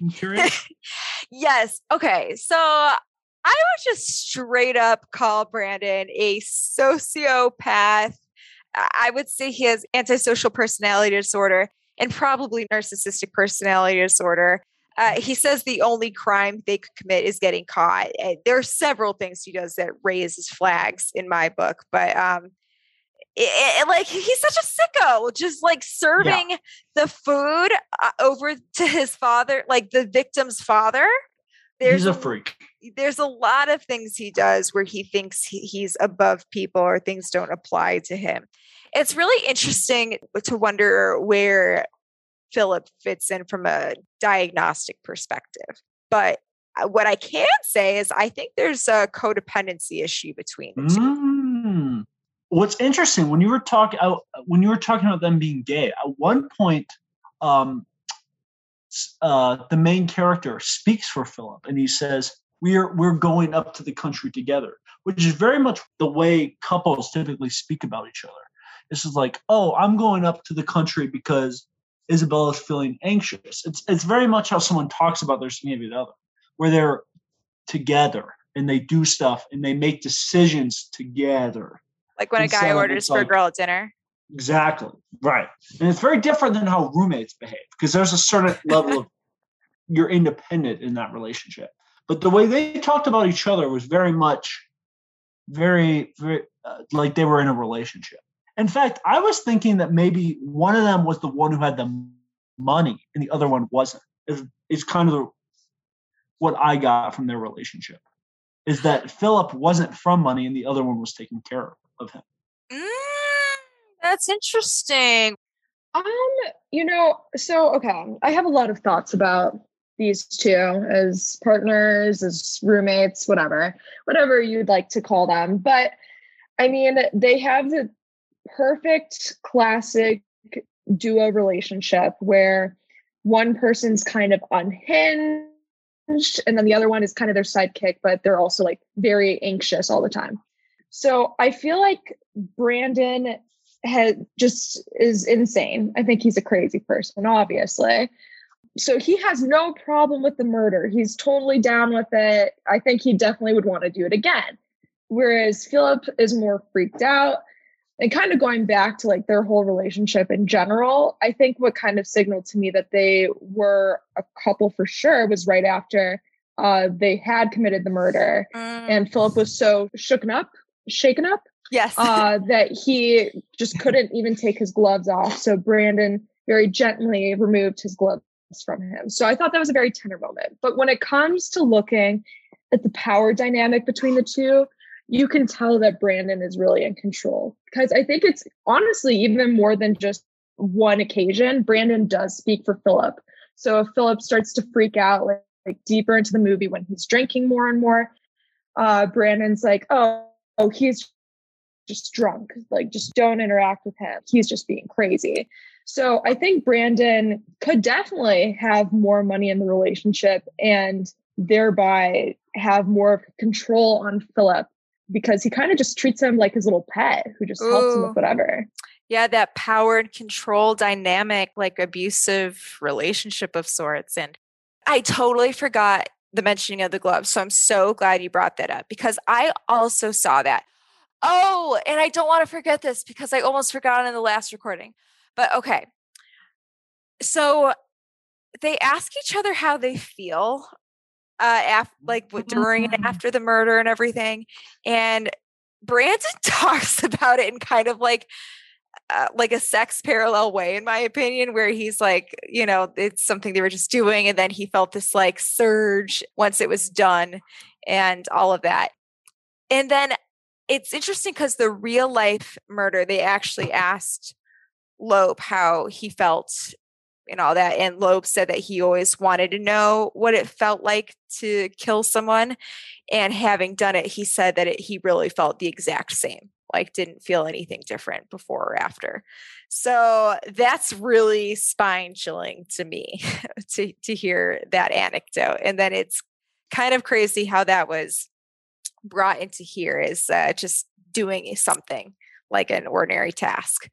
I'm curious. yes okay so I would just straight up call Brandon a sociopath. I would say he has antisocial personality disorder and probably narcissistic personality disorder. Uh, he says the only crime they could commit is getting caught. And there are several things he does that raises flags in my book, but um, it, it, like he's such a sicko, just like serving yeah. the food uh, over to his father, like the victim's father. There's he's a freak. There's a lot of things he does where he thinks he, he's above people or things don't apply to him. It's really interesting to wonder where Philip fits in from a diagnostic perspective. But uh, what I can say is I think there's a codependency issue between the two. Mm. What's interesting when you were talking uh, when you were talking about them being gay, at one point, um, uh, the main character speaks for Philip, and he says, "We're we're going up to the country together," which is very much the way couples typically speak about each other. This is like, "Oh, I'm going up to the country because Isabella is feeling anxious." It's it's very much how someone talks about their significant other, where they're together and they do stuff and they make decisions together. Like when a guy orders for like, a girl at dinner. Exactly. Right. And it's very different than how roommates behave because there's a certain level of you're independent in that relationship. But the way they talked about each other was very much very very uh, like they were in a relationship. In fact, I was thinking that maybe one of them was the one who had the money and the other one wasn't. It's, it's kind of the, what I got from their relationship is that Philip wasn't from money and the other one was taking care of him. Mm, that's interesting. Um, you know, so okay, I have a lot of thoughts about these two as partners, as roommates, whatever, whatever you'd like to call them. But I mean, they have the perfect classic duo relationship where one person's kind of unhinged and then the other one is kind of their sidekick, but they're also like very anxious all the time. So I feel like Brandon has just is insane. I think he's a crazy person, obviously. So he has no problem with the murder. He's totally down with it. I think he definitely would want to do it again. Whereas Philip is more freaked out. And kind of going back to like their whole relationship in general, I think what kind of signaled to me that they were a couple for sure was right after uh, they had committed the murder. Mm. And Philip was so shooken up shaken up. Yes. uh, that he just couldn't even take his gloves off. So Brandon very gently removed his gloves from him. So I thought that was a very tender moment. But when it comes to looking at the power dynamic between the two, you can tell that Brandon is really in control because I think it's honestly even more than just one occasion. Brandon does speak for Philip. So if Philip starts to freak out like, like deeper into the movie when he's drinking more and more, uh, Brandon's like, oh, oh, he's just drunk. Like, just don't interact with him. He's just being crazy. So I think Brandon could definitely have more money in the relationship and thereby have more control on Philip because he kind of just treats him like his little pet who just Ooh. helps him with whatever. Yeah, that power and control dynamic, like abusive relationship of sorts. And I totally forgot the mentioning of the gloves. So I'm so glad you brought that up because I also saw that. Oh, and I don't want to forget this because I almost forgot in the last recording. But okay. So they ask each other how they feel uh af- like during and mm-hmm. after the murder and everything and Brandon talks about it in kind of like uh, like a sex parallel way in my opinion where he's like you know it's something they were just doing and then he felt this like surge once it was done and all of that and then it's interesting because the real life murder they actually asked loeb how he felt and all that and loeb said that he always wanted to know what it felt like to kill someone and having done it he said that it, he really felt the exact same like didn't feel anything different before or after. So that's really spine chilling to me to to hear that anecdote. And then it's kind of crazy how that was brought into here is uh, just doing something like an ordinary task.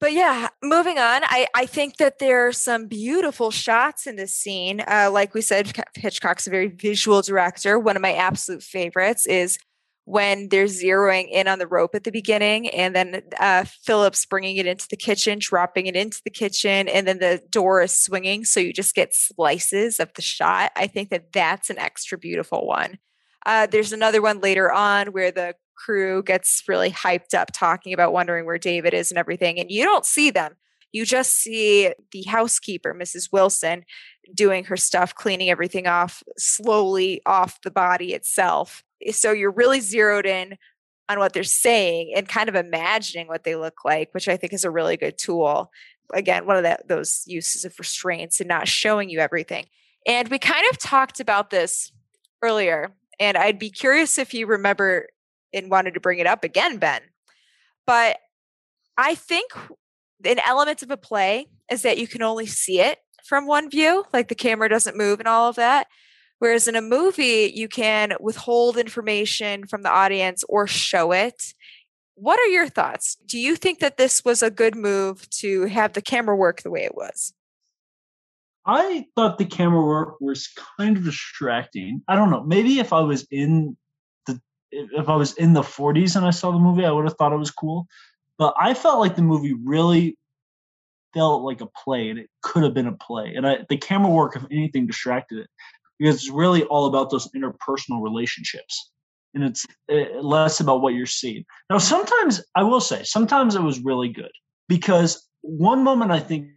But yeah, moving on. I, I think that there are some beautiful shots in this scene. Uh, like we said, Hitchcock's a very visual director. One of my absolute favorites is when they're zeroing in on the rope at the beginning and then uh, Philip's bringing it into the kitchen, dropping it into the kitchen, and then the door is swinging. So you just get slices of the shot. I think that that's an extra beautiful one. Uh, there's another one later on where the crew gets really hyped up talking about wondering where David is and everything. And you don't see them. You just see the housekeeper, Mrs. Wilson, doing her stuff, cleaning everything off slowly off the body itself. Eh, so you're really zeroed in on what they're saying and kind of imagining what they look like, which I think is a really good tool. Again, one of the, those uses of restraints and not showing you everything. And we kind of talked about this earlier, and I'd be curious if you remember and wanted to bring it up again, Ben. But I think an element of a play is that you can only see it from one view, like the camera doesn't move and all of that. Whereas in a movie, you can withhold information from the audience or show it. What are your thoughts? Do you think that this was a good move to have the camera work the way it was? I thought the camera work was kind of distracting. I don't know. Maybe if I was in if I was in the 40s and I saw the movie, I would have thought it was cool. But I felt like the movie really felt like a play, and it could have been a play. And I, the camera work, if anything, distracted it because it's really all about those interpersonal relationships, and it's eh, less about what you're seeing. Now, sometimes I will say, sometimes it was really good because one moment I think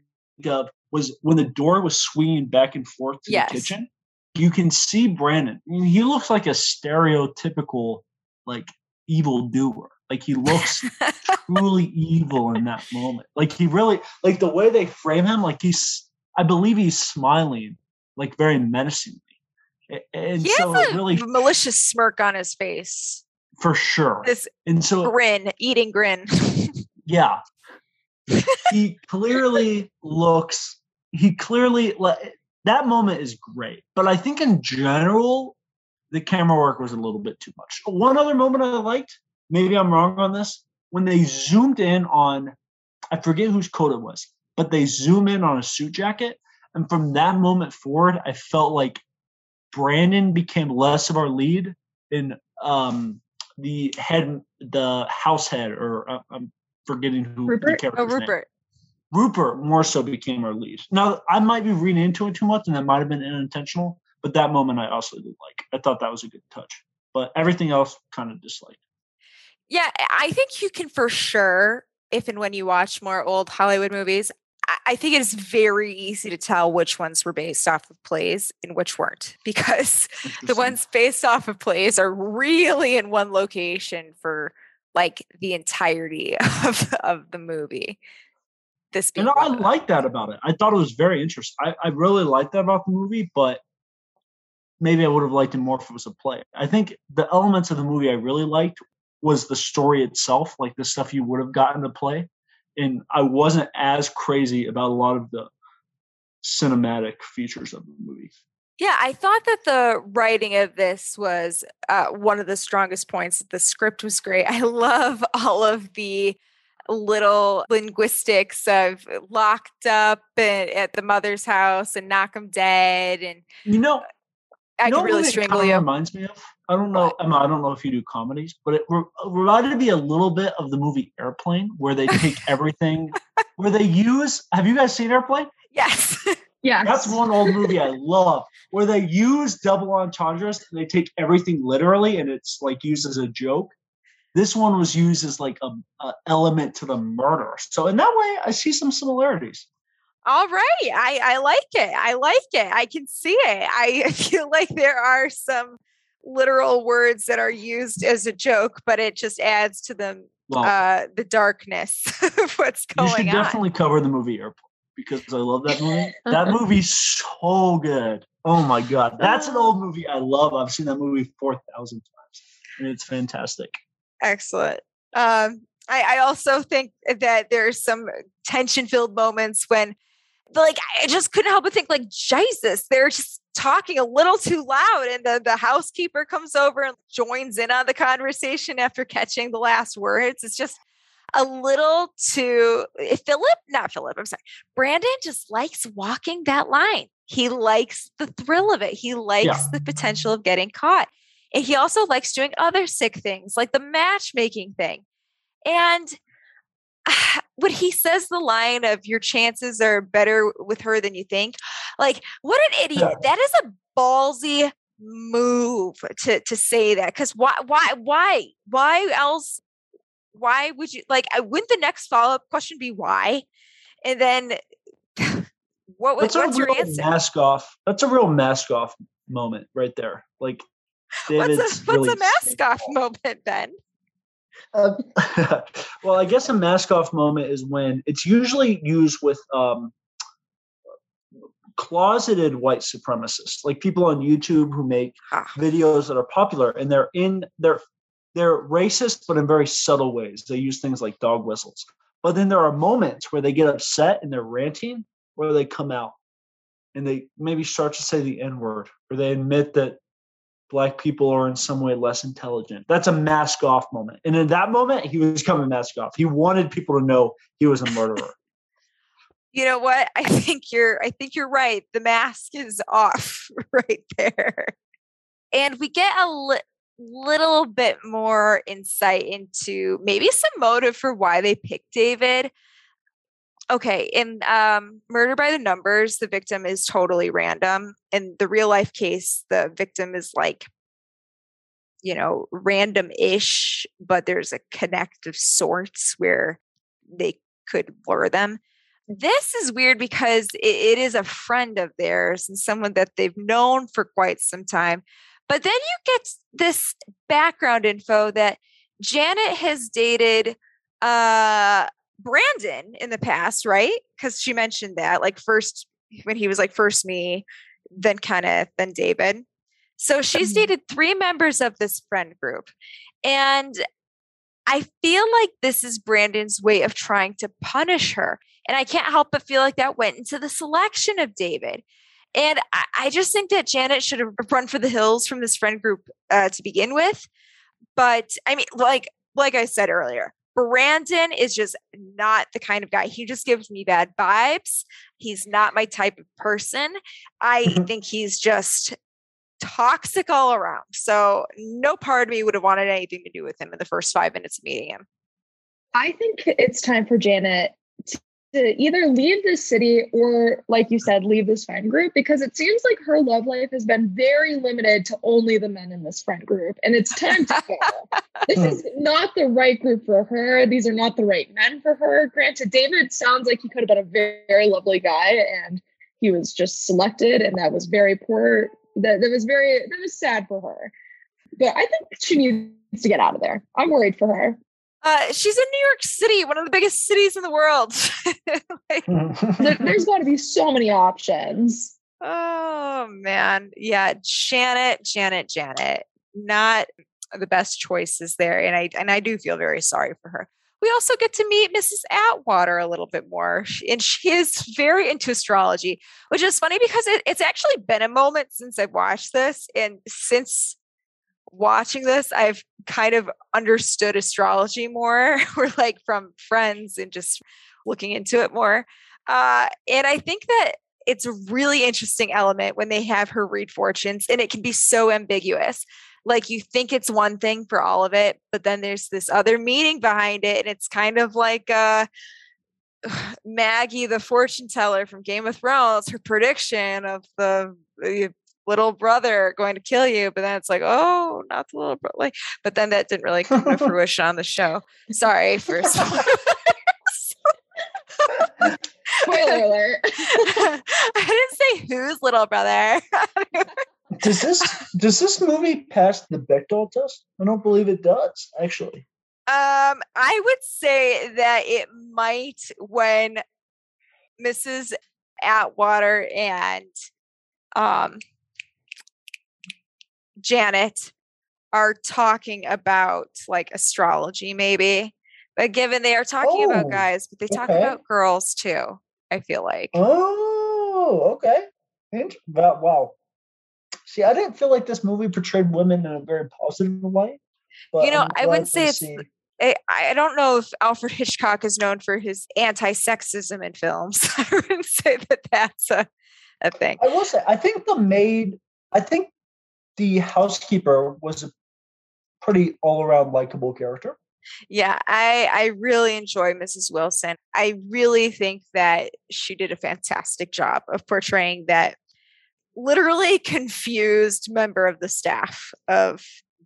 of was when the door was swinging back and forth to yes. the kitchen you can see Brandon. I mean, he looks like a stereotypical like evil doer. Like he looks truly evil in that moment. Like he really like the way they frame him. Like he's, I believe he's smiling, like very menacingly. And he so has a really malicious smirk on his face for sure. This and so grin, eating grin. yeah, he clearly looks. He clearly that moment is great. But I think in general, the camera work was a little bit too much. One other moment I liked, maybe I'm wrong on this, when they zoomed in on, I forget whose coat it was, but they zoom in on a suit jacket. And from that moment forward, I felt like Brandon became less of our lead in um, the head, the house head, or uh, I'm forgetting who Rupert? the character. Oh, Rupert. Rupert more so became our lead. Now I might be reading into it too much, and that might have been unintentional. But that moment I also did like. I thought that was a good touch. But everything else kind of disliked. Yeah, I think you can for sure, if and when you watch more old Hollywood movies, I think it is very easy to tell which ones were based off of plays and which weren't, because the ones based off of plays are really in one location for like the entirety of, of the movie this being. And I like that about it. I thought it was very interesting. I, I really liked that about the movie, but maybe I would have liked it more if it was a play. I think the elements of the movie I really liked was the story itself, like the stuff you would have gotten to play. And I wasn't as crazy about a lot of the cinematic features of the movie. Yeah, I thought that the writing of this was uh, one of the strongest points. The script was great. I love all of the little linguistics of locked up at the mother's house and knock them dead and you know uh, I you know really strangle you. Reminds me of I don't know Emma, I don't know if you do comedies, but it re- uh, reminded me a little bit of the movie Airplane, where they take everything, where they use. Have you guys seen Airplane? Yes. Yeah, that's one old movie I love, where they use double entendres and they take everything literally, and it's like used as a joke. This one was used as like a, a element to the murder. So in that way, I see some similarities. All right. I, I like it. I like it. I can see it. I feel like there are some literal words that are used as a joke, but it just adds to the well, uh, the darkness of what's going on. You should definitely cover the movie Airport because I love that movie. that movie's so good. Oh my god, that's an old movie I love. I've seen that movie four thousand times, and it's fantastic. Excellent. Um, I, I also think that there's some tension filled moments when, like, I just couldn't help but think, like, Jesus, they're just talking a little too loud. And the, the housekeeper comes over and joins in on the conversation after catching the last words. It's just, a little too eh, Philip, not Philip, I'm sorry. Brandon just likes walking that line. He likes the thrill of it. He likes yeah. the potential of getting caught. And he also likes doing other sick things like the matchmaking thing. And when he says the line of your chances are better with her than you think, like what an idiot. That is a ballsy move to to say that because why why why why else why would you like wouldn't the next follow-up question be why and then what what's your answer mask off that's a real mask off moment right there like David's what's a, what's really a mask off moment ben uh, well i guess a mask off moment is when it's usually used with um closeted white supremacists, like people on YouTube who make ah. videos that are popular and they're in they're they're racist, but in very subtle ways. They use things like dog whistles. But then there are moments where they get upset and they're ranting, where they come out and they maybe start to say the N word, or they admit that black people are in some way less intelligent. That's a mask off moment. And in that moment, he was coming mask off. He wanted people to know he was a murderer you know what? I think you're I think you're right. The mask is off right there. And we get a li- little bit more insight into maybe some motive for why they picked David. Okay, in um, Murder by the Numbers, the victim is totally random. In the real life case, the victim is like, you know, random ish, but there's a connect of sorts where they could blur them this is weird because it, it is a friend of theirs and someone that they've known for quite some time. But then you get this background info that Janet has dated uh Brandon in the past, right? Because she mentioned that, like first when he was like first me, then Kenneth, then David. So she's mm-hmm. dated three members of this friend group. And I feel like this is Brandon's way of trying to punish her. And I can't help but feel like that went into the selection of David. And I, I just think that Janet should have run for the hills from this friend group uh, to begin with. But I mean, like like I said earlier, Brandon is just not the kind of guy. He just gives me bad vibes. He's not my type of person. I mm-hmm. think he's just toxic all around. So no part of me would have wanted anything to do with him in the first five minutes of meeting him. I think it's time for Janet to either leave this city or, like you said, leave this friend group because it seems like her love life has been very limited to only the men in this friend group. And it's time to go. this hmm. is not the right group for her. These are not the right men for her. Granted, David sounds like he could have been a very, very lovely guy and he was just selected, and that was very poor. That, that was very, that was sad for her. But I think she needs to get out of there. I'm worried for her. Uh, she's in New York City, one of the biggest cities in the world. like, there, has got to be so many options. Oh man, yeah, Janet, Janet, Janet, not the best choices there, and I and I do feel very sorry for her. We also get to meet Mrs. Atwater a little bit more, and she is very into astrology, which is funny because it, it's actually been a moment since I've watched this, and since watching this, I've kind of understood astrology more. We're like from friends and just looking into it more. Uh, and I think that it's a really interesting element when they have her read fortunes, and it can be so ambiguous. Like you think it's one thing for all of it, but then there's this other meaning behind it, and it's kind of like uh, Maggy, the fortune teller from Game of Thrones, her prediction of the little brother going to kill you but then it's like oh not the little brother like but then that didn't really come to fruition on the show sorry for spoiler alert i didn't say whose little brother does this does this movie pass the Bechdel test? I don't believe it does, actually. Um, I would say that it might when Mrs. Atwater and um Janet are talking about like astrology, maybe. But given they are talking oh, about guys, but they talk okay. about girls too, I feel like. Oh, okay. But Wow. See, I didn't feel like this movie portrayed women in a very positive way. you know, i would not say it's I, I don't know if Alfred Hitchcock is known for his anti-sexism in films. I wouldn't say that that's a, a thing. I will say, I think the maid, I think the housekeeper was a pretty all-around likable character. Yeah, I I really enjoy Mrs. Wilson. I really think that she did a fantastic job of portraying that literally confused member of the staff of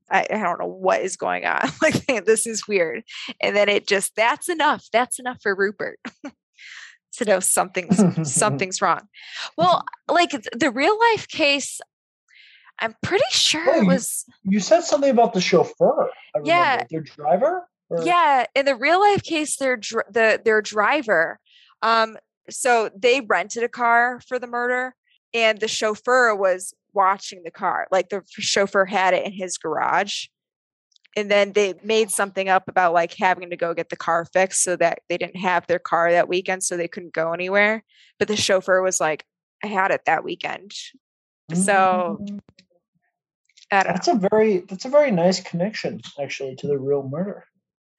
I, I, don't know what is going on. Like this is weird. And then it just that's enough. That's enough for Rupert to know something's something's wrong. Well, like the real life case, I'm pretty sure oh, it was. You, you, said something about the chauffeur. yeah, their driver. Or? Yeah, in the real life case, their dr- the their driver. Um, so they rented a car for the murder, and the chauffeur was watching the car. Like the chauffeur had it in his garage. And then they made something up about like having to go get the car fixed so that they didn't have their car that weekend, so they couldn't go anywhere. But the chauffeur was like, I had it that weekend. So mm. That's know. a very that's a very nice connection actually to the real murder.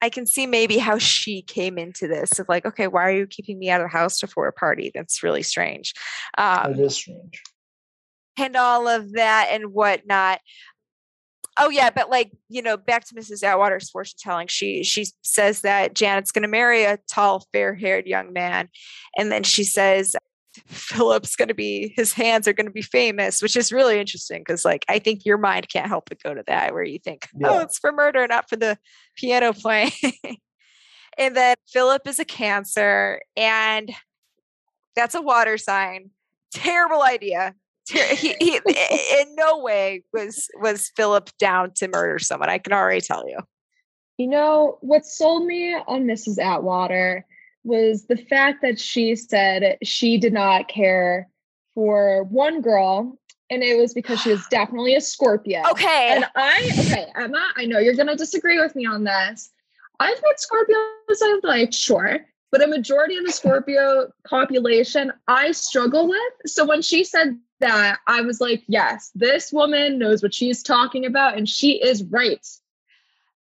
I can see maybe how she came into this of like, okay, why are you keeping me out of the house before a party? That's really strange. Um, it is strange and all of that and whatnot. Oh yeah, but like you know, back to Mrs. Atwater's fortune telling. She she says that Janet's going to marry a tall, fair-haired young man, and then she says Philip's going to be his hands are going to be famous, which is really interesting because like I think your mind can't help but go to that where you think, oh, yeah. oh, it's for murder, not for the piano playing. and then Philip is a Cancer, and that's a water sign. Terrible idea he, he in no way was was Philip down to murder someone. I can already tell you. You know what sold me on Mrs. Atwater was the fact that she said she did not care for one girl and it was because she was definitely a Scorpio. Okay. And I okay, Emma, I know you're gonna disagree with me on this. I've met Scorpios I'm like, sure. But a majority of the Scorpio population I struggle with. So when she said that I was like, yes, this woman knows what she's talking about, and she is right.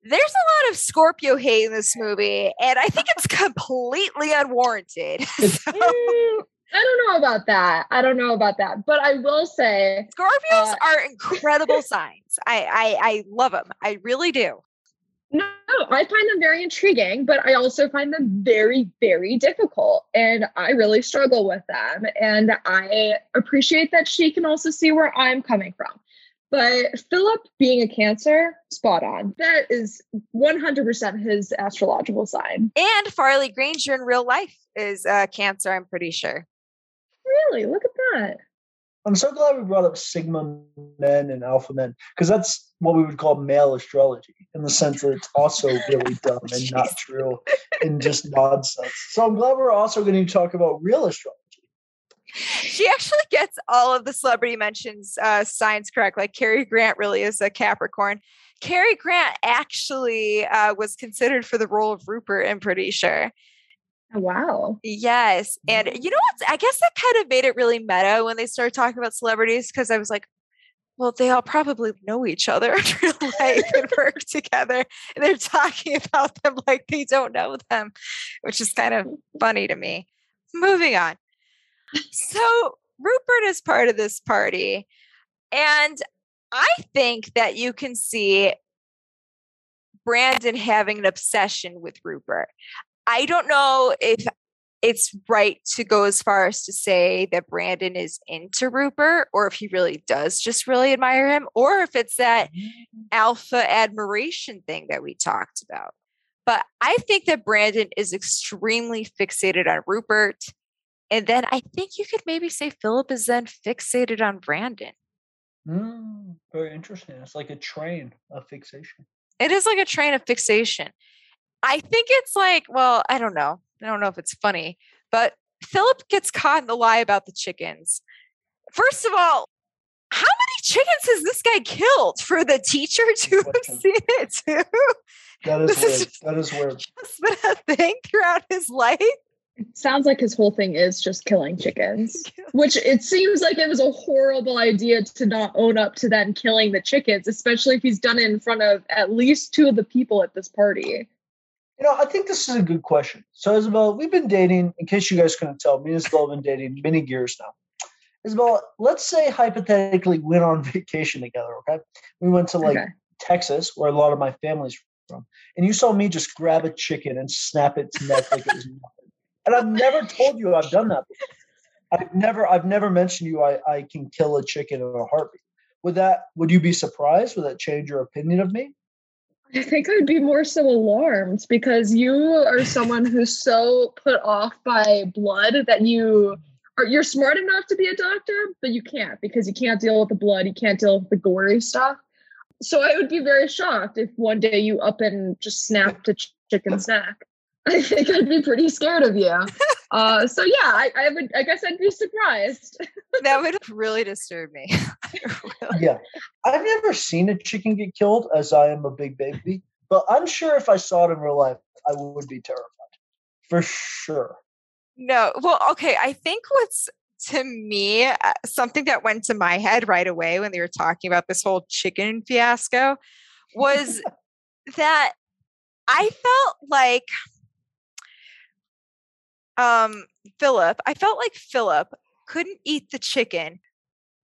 There's a lot of Scorpio hate in this movie, and I think it's completely unwarranted. so. mm, I don't know about that. I don't know about that, but I will say Scorpios uh, are incredible signs. I, I I love them. I really do. No, I find them very intriguing, but I also find them very, very difficult. And I really struggle with them. And I appreciate that she can also see where I'm coming from. But Philip being a Cancer, spot on. That is 100% his astrological sign. And Farley Granger in real life is a Cancer, I'm pretty sure. Really? Look at that. I'm so glad we brought up Sigma men and Alpha men because that's what we would call male astrology in the sense that it's also really dumb and not true and just nonsense. So I'm glad we're also going to talk about real astrology. She actually gets all of the celebrity mentions uh, signs correct. Like Cary Grant really is a Capricorn. Cary Grant actually uh, was considered for the role of Rupert, I'm pretty sure. Oh, wow. Yes. And you know what? I guess that kind of made it really meta when they started talking about celebrities because I was like, well, they all probably know each other in real life and work together. And they're talking about them like they don't know them, which is kind of funny to me. Moving on. So, Rupert is part of this party. And I think that you can see Brandon having an obsession with Rupert. I don't know if it's right to go as far as to say that Brandon is into Rupert or if he really does just really admire him or if it's that mm. alpha admiration thing that we talked about. But I think that Brandon is extremely fixated on Rupert. And then I think you could maybe say Philip is then fixated on Brandon. Mm, very interesting. It's like a train of fixation. It is like a train of fixation. I think it's like, well, I don't know. I don't know if it's funny, but Philip gets caught in the lie about the chickens. First of all, how many chickens has this guy killed for the teacher to have seen it too? That is this weird. Is that is weird. Just been a thing throughout his life. It sounds like his whole thing is just killing chickens, which it seems like it was a horrible idea to not own up to then killing the chickens, especially if he's done it in front of at least two of the people at this party. You know, I think this is a good question. So, Isabel, we've been dating, in case you guys couldn't tell, me and Isabel have been dating many years now. Isabel, let's say hypothetically we went on vacation together, okay? We went to like Okay. Texas, where a lot of my family's from, and you saw me just grab a chicken and snap its neck like it was nothing. And I've never told you I've done that before. I've never I've never mentioned you I, I can kill a chicken in a heartbeat. Would that would you be surprised? Would that change your opinion of me? I think I'd be more so alarmed because you are someone who's so put off by blood that you are you're smart enough to be a doctor, but you can't because you can't deal with the blood, you can't deal with the gory stuff. So I would be very shocked if one day you up and just snapped a ch- chicken's neck. I think I'd be pretty scared of you. Uh, so yeah, I, I would. I guess I'd be surprised. That would really disturb me. Really. Yeah. I've never seen a chicken get killed as I am a big baby, but I'm sure if I saw it in real life, I would be terrified. For sure. No, well, okay. I think what's to me uh, something that went to my head right away when they were talking about this whole chicken fiasco was that I felt like um Philip, I felt like Philip couldn't eat the chicken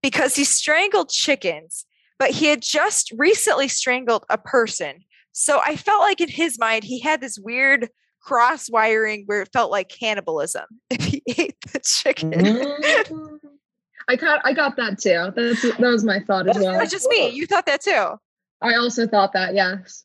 because he strangled chickens, but he had just recently strangled a person. So I felt like in his mind he had this weird cross wiring where it felt like cannibalism if he ate the chicken. Mm. I got. I got that too. That's that was my thought as well. Not just me. You thought that too. I also thought that. Yes.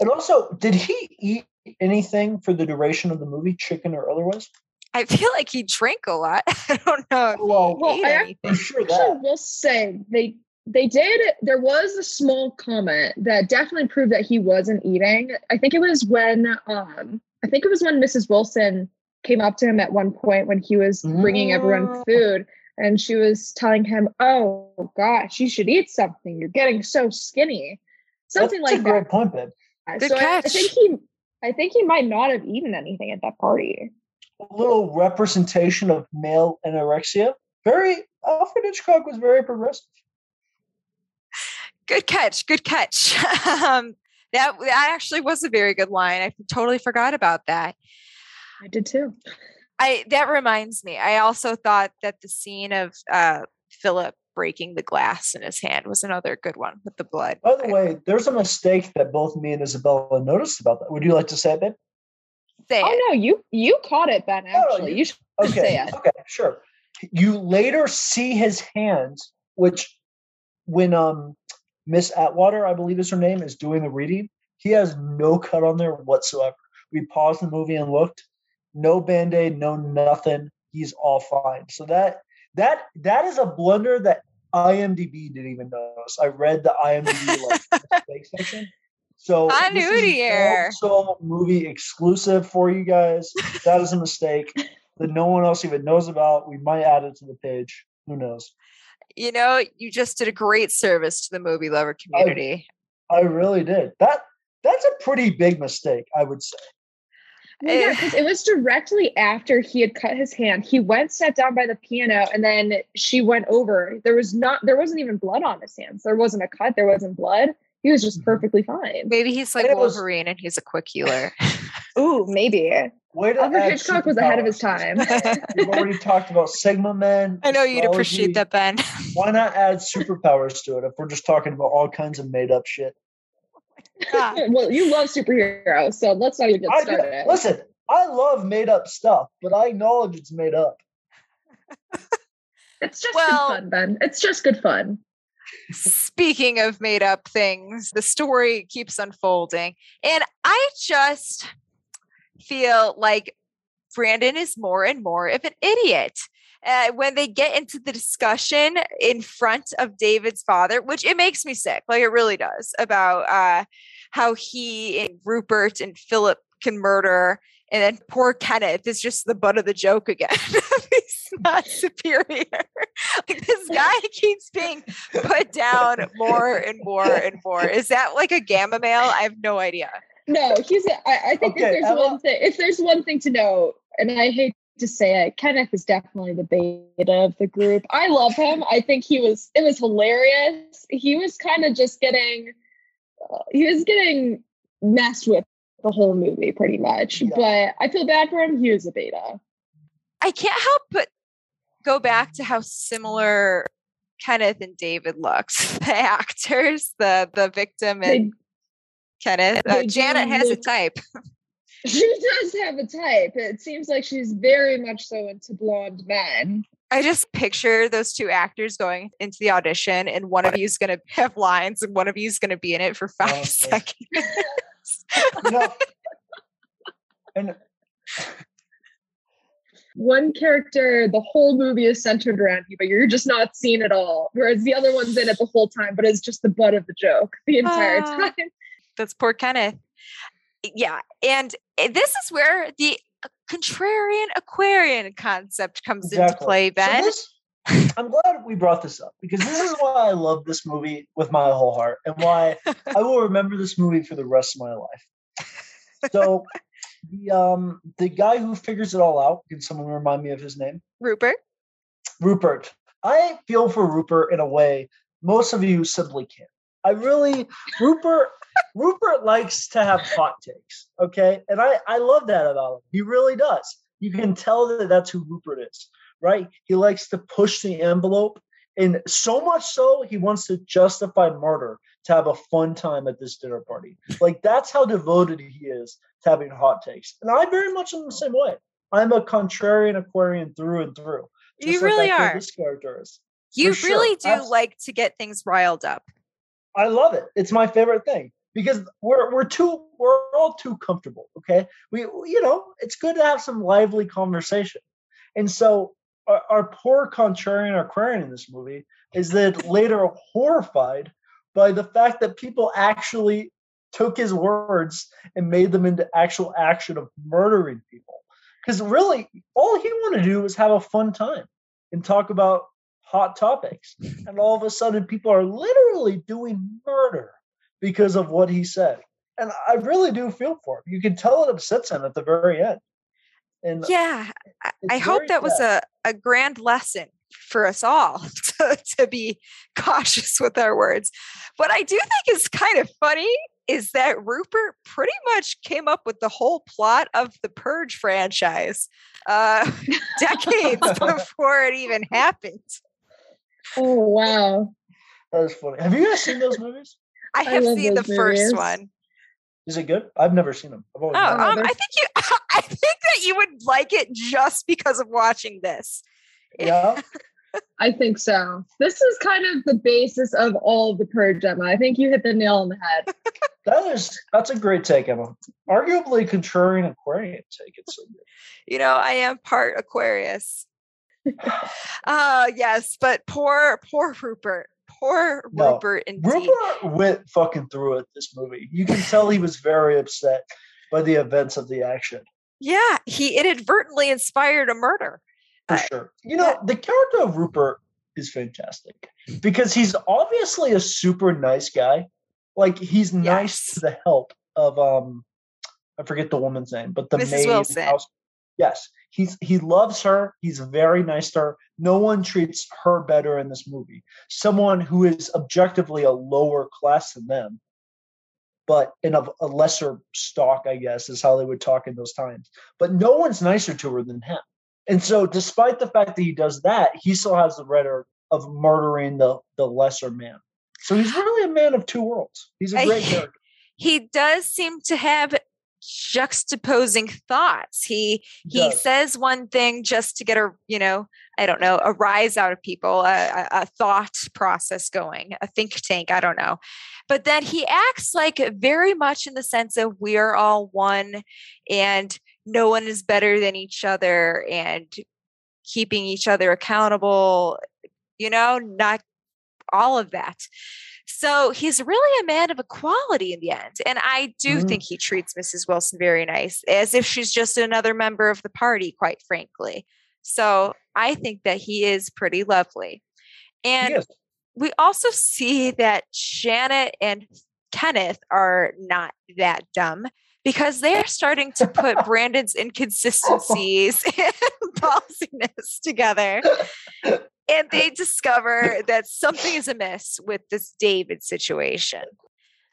And also, did he eat anything for the duration of the movie, chicken or otherwise? I feel like he drank a lot. I don't know. If Well, he Well, I ac- anything. for sure Actually, that. will say they they did. There was a small comment that definitely proved that he wasn't eating. I think it was when um I think it was when Mrs. Wilson came up to him at one point when he was bringing everyone Mm. food. And she was telling him, "Oh gosh, you should eat something. You're getting so skinny." Something That's like a that. great point, babe. Good so I, I think he, I think he might not have eaten anything at that party. A little representation of male anorexia. Very Alfred Hitchcock was very progressive. Good catch. Good catch. um, that that actually was a very good line. I totally forgot about that. I did too. I that reminds me. I also thought that the scene of uh, Philip breaking the glass in his hand was another good one with the blood. By the I- way, there's a mistake that both me and Isabella noticed about that. Would you like to say it, babe? say it. Oh no, you you caught it, Ben. Oh, Actually, you- you should Okay. say it. Okay, sure. You later see his hands, which when um Miss Atwater, I believe is her name, is doing the reading, he has no cut on there whatsoever. We paused the movie and looked. No band-aid, no nothing. He's all fine. So that that that is a blunder that IMDb didn't even notice. I read the IMDb like section. So Continuity an error. Old Soul movie exclusive for you guys. That is a mistake that no one else even knows about. We might add it to the page. Who knows? You know, you just did a great service to the movie lover community. I really did. That that's a pretty big mistake, I would say. Well, yeah, Eh. because it was directly after he had cut his hand. He went, sat down by the piano, and then she went over. There was not, there wasn't even blood on his hands. There wasn't a cut. There wasn't blood. He was just Mhm. perfectly fine. Maybe he's like And it was- Wolverine and he's a quick healer. Ooh, maybe. Way to Alfred Hitchcock was ahead of his time. We've already talked about Sigma Men. I know you'd appreciate that, Ben. Why not add superpowers to it if we're just talking about all kinds of made up shit? God. well, you love superheroes, so let's not even get I started. listen, I love made up stuff, but I acknowledge it's made up. It's just Well- good fun, Ben. It's just good fun. Speaking of made up things, the story keeps unfolding. And I just feel like Brandon is more and more of an idiot. Uh, when they get into the discussion in front of David's father, which it makes me sick, like it really does, about uh, how he and Rupert and Philip can murder. And then poor Kenneth is just the butt of the joke again. He's not superior. like this guy keeps being put down more and more and more. Is that like a gamma male? I have no idea. No, he's. A, I, I think Okay, if there's Emma- one thing, if there's one thing to know, and I hate to say it, Kenneth is definitely the beta of the group. I love him. I think he was. It was hilarious. He was kind of just getting. Uh, he was getting messed with the whole movie pretty much. Yeah. But I feel bad for him. He was a beta. I can't help but go back to how similar Kenneth and David looks. The actors, the the victim and They, Kenneth. Uh, Janet has a type. she does have a type. It seems like she's very much so into blonde men. I just picture those two actors going into the audition, and one of you is going to have lines, and one of you is going to be in it for five seconds. You know, and One character, the whole movie is centered around you, but you're just not seen at all. Whereas the other one's in it the whole time, but it's just the butt of the joke the entire Ah. time. That's poor Kenneth. Yeah, and eh, this is where the contrarian Aquarian concept comes into Exactly. play, So Ben. this- I'm glad we brought this up because this is why I love this movie with my whole heart and why I will remember this movie for the rest of my life. So the um the guy who figures it all out, can someone remind me of his name? Rupert. Rupert. I feel for Rupert in a way most of you simply can't. I really Rupert Rupert likes to have hot takes, okay? And I I love that about him. He really does. You can tell that that's who Rupert is, right? He likes to push the envelope and so much so he wants to justify murder to have a fun time at this dinner party. Like that's how devoted he is to having hot takes. And I very much am the same way. I'm a contrarian Aquarian through and through. You like really are. This character is. You really do Abs- like to get things riled up. I love it. It's my favorite thing because we're we're too we're all too comfortable. Okay, we you know it's good to have some lively conversation, and so our, our poor contrarian Aquarian in this movie is that later horrified by the fact that people actually took his words and made them into actual action of murdering people. Because really, all he wanted to do was have a fun time and talk about hot topics. And all of a sudden, people are literally doing murder because of what he said. And I really do feel for him. You can tell it upsets him at the very end. And Yeah, I, hope that was a, a grand lesson for us all to, to be cautious with our words. What I do think is kind of funny is that Rupert pretty much came up with the whole plot of the Purge franchise uh, decades before it even happened. Oh wow. that is funny. Have you guys seen those movies? I I have love seen the those first one. Is it good? I've never seen them. I've Oh, always heard um, I think you. I think that you would like it just because of watching this. Yeah. I think so. This is kind of the basis of all of the purge, Emma. I think you hit the nail on the head. That is that's a great take, Emma. Arguably contrarian Aquarian take. It's so good. You know, I am part Aquarius. uh yes, but poor, poor Rupert. Poor No, Rupert indeed. Rupert went fucking through it this movie. You can tell he was very upset by the events of the action. Yeah, he inadvertently inspired a murder. for Uh, sure. You know, the character of Rupert is fantastic because he's obviously a super nice guy. Like he's nice Yes. to the help of um I forget the woman's name, but the Mrs. maid Wilson. house. Yes, he's he loves her. He's very nice to her. No one treats her better in this movie. Someone who is objectively a lower class than them, but in a, a lesser stock, I guess, is how they would talk in those times. But no one's nicer to her than him. And so, despite the fact that he does that, he still has the rhetoric of murdering the the lesser man. So he's really a man of two worlds. He's a great character. He does seem to have juxtaposing thoughts. He he does. says one thing just to get a, you know, I don't know, a rise out of people, a, a, a thought process going, a think tank, I don't know. But then he acts like very much in the sense of we're all one and no one is better than each other and keeping each other accountable, you know, not all of that. So he's really a man of equality in the end. And I do Mhm. think he treats Mrs. Wilson very nice, as if she's just another member of the party, quite frankly. So I think that he is pretty lovely. And is. we also see that Janet and Kenneth are not that dumb because they're starting to put Brandon's inconsistencies and ballsiness together. And they discover that something is amiss with this David situation.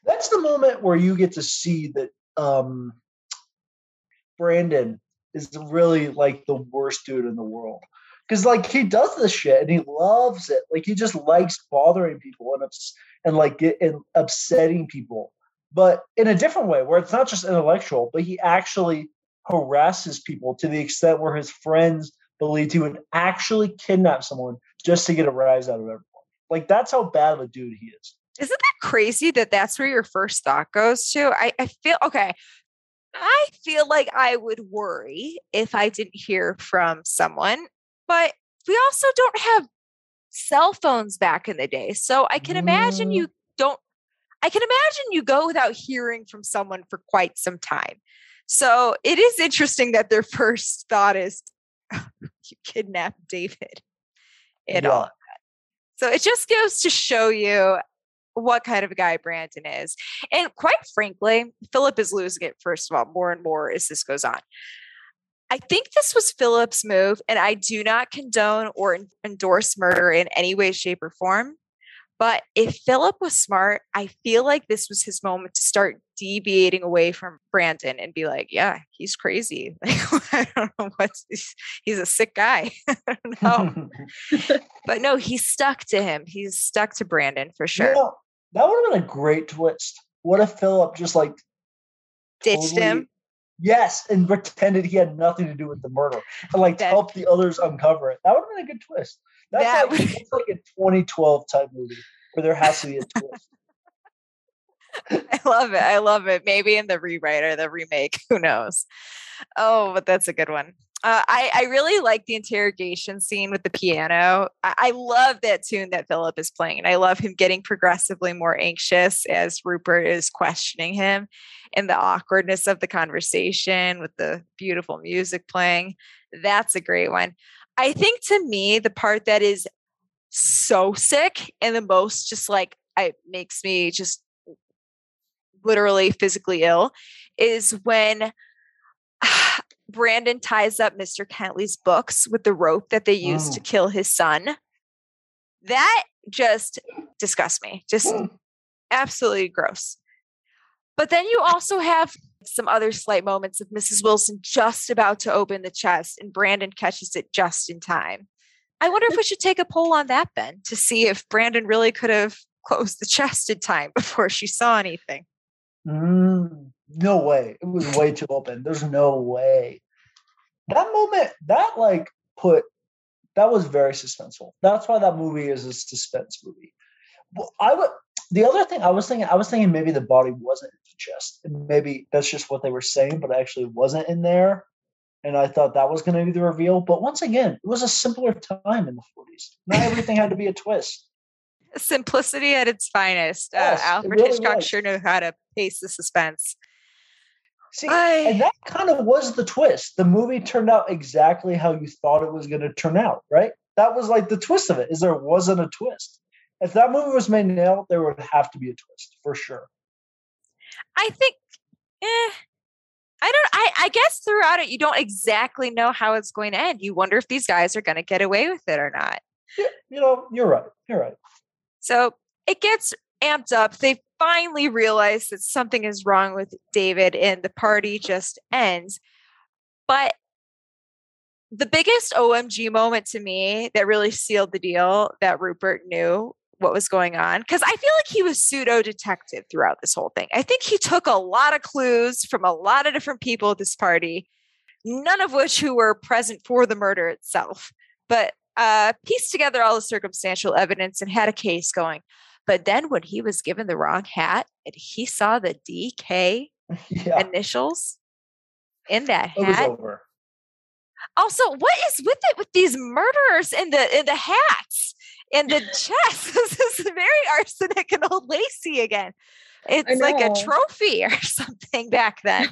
That's the moment where you get to see that um Brandon is really like the worst dude in the world. Because like he does this shit and he loves it. Like he just likes bothering people and ups- and like get and upsetting people, but in a different way where it's not just intellectual, but he actually harasses people to the extent where his friends believed he would actually kidnap someone just to get a rise out of everyone. Like that's how bad of a dude he is. Isn't that crazy that that's where your first thought goes to? I, I feel okay. I feel like I would worry if I didn't hear from someone, but we also don't have cell phones back in the day. So I can imagine Mm. you don't, I can imagine you go without hearing from someone for quite some time. So it is interesting that their first thought is you kidnapped David and all of that. So it just goes to show you what kind of a guy Brandon is. And quite frankly, Philip is losing it, first of all, more and more as this goes on. I think this was Philip's move, and I do not condone or endorse murder in any way, shape, or form. But if Philip was smart, I feel like this was his moment to start deviating away from Brandon and be like, yeah, he's crazy. Like, I don't know what's he's, he's a sick guy. I don't know. but no, he's stuck to him. He's stuck to Brandon for You sure. know, that would have been a great twist. What if Philip just like Ditched totally- him. Yes, and pretended he had nothing to do with the murder and like That- helped the others uncover it. That would have been a good twist. That's, That like, would- that's like a 2012 type movie where there has to be a twist. I love it. I love it. Maybe in the rewrite or the remake. Who knows? Oh, but that's a good one. Uh, I, I really like the interrogation scene with the piano. I, I love that tune that Philip is playing. And I love him getting progressively more anxious as Rupert is questioning him and the awkwardness of the conversation with the beautiful music playing. That's a great one. I think to me, the part that is so sick and the most just like it makes me just literally physically ill is when Brandon ties up Mr. Kentley's books with the rope that they used to Mm. kill his son. That just disgusts me. Just absolutely gross. But then you also have some other slight moments of Mrs. Wilson just about to open the chest and Brandon catches it just in time. I wonder if we should take a poll on that, Ben, to see if Brandon really could have closed the chest in time before she saw anything. Mm, no way. It was way too open. There's no way. That moment, that like put that was very suspenseful. That's why that movie is a suspense movie. Well, I would the other thing I was thinking, I was thinking maybe the body wasn't in the chest. Maybe that's just what they were saying, but actually wasn't in there. And I thought that was going to be the reveal. But once again, it was a simpler time in the 40s. Not everything had to be a twist. Simplicity at its finest. Yes, uh, Alfred really Hitchcock was. sure knew how to pace the suspense. See, I- and that kind of was the twist. The movie turned out exactly how you thought it was going to turn out, right? That was like the twist of it. Is there wasn't a twist. If that movie was made now, there would have to be a twist for sure. I think, eh, I don't, I, I guess throughout it, you don't exactly know how it's going to end. You wonder if these guys are going to get away with it or not. Yeah, you know, you're right. You're right. So it gets amped up. They finally realize that something is wrong with David and the party just ends. But the biggest OMG moment to me that really sealed the deal that Rupert knew what was going on because I feel like he was pseudo detective throughout this whole thing. I think he took a lot of clues from a lot of different people at this party, none of which who were present for the murder itself, but uh, pieced together all the circumstantial evidence and had a case going. But then when he was given the wrong hat and he saw the DK Yeah, initials in that it was hat, over. also, what is with it with these murderers in the in the hats and the chest? this is very arsenic and old Lacey again. It's like a trophy or something back then.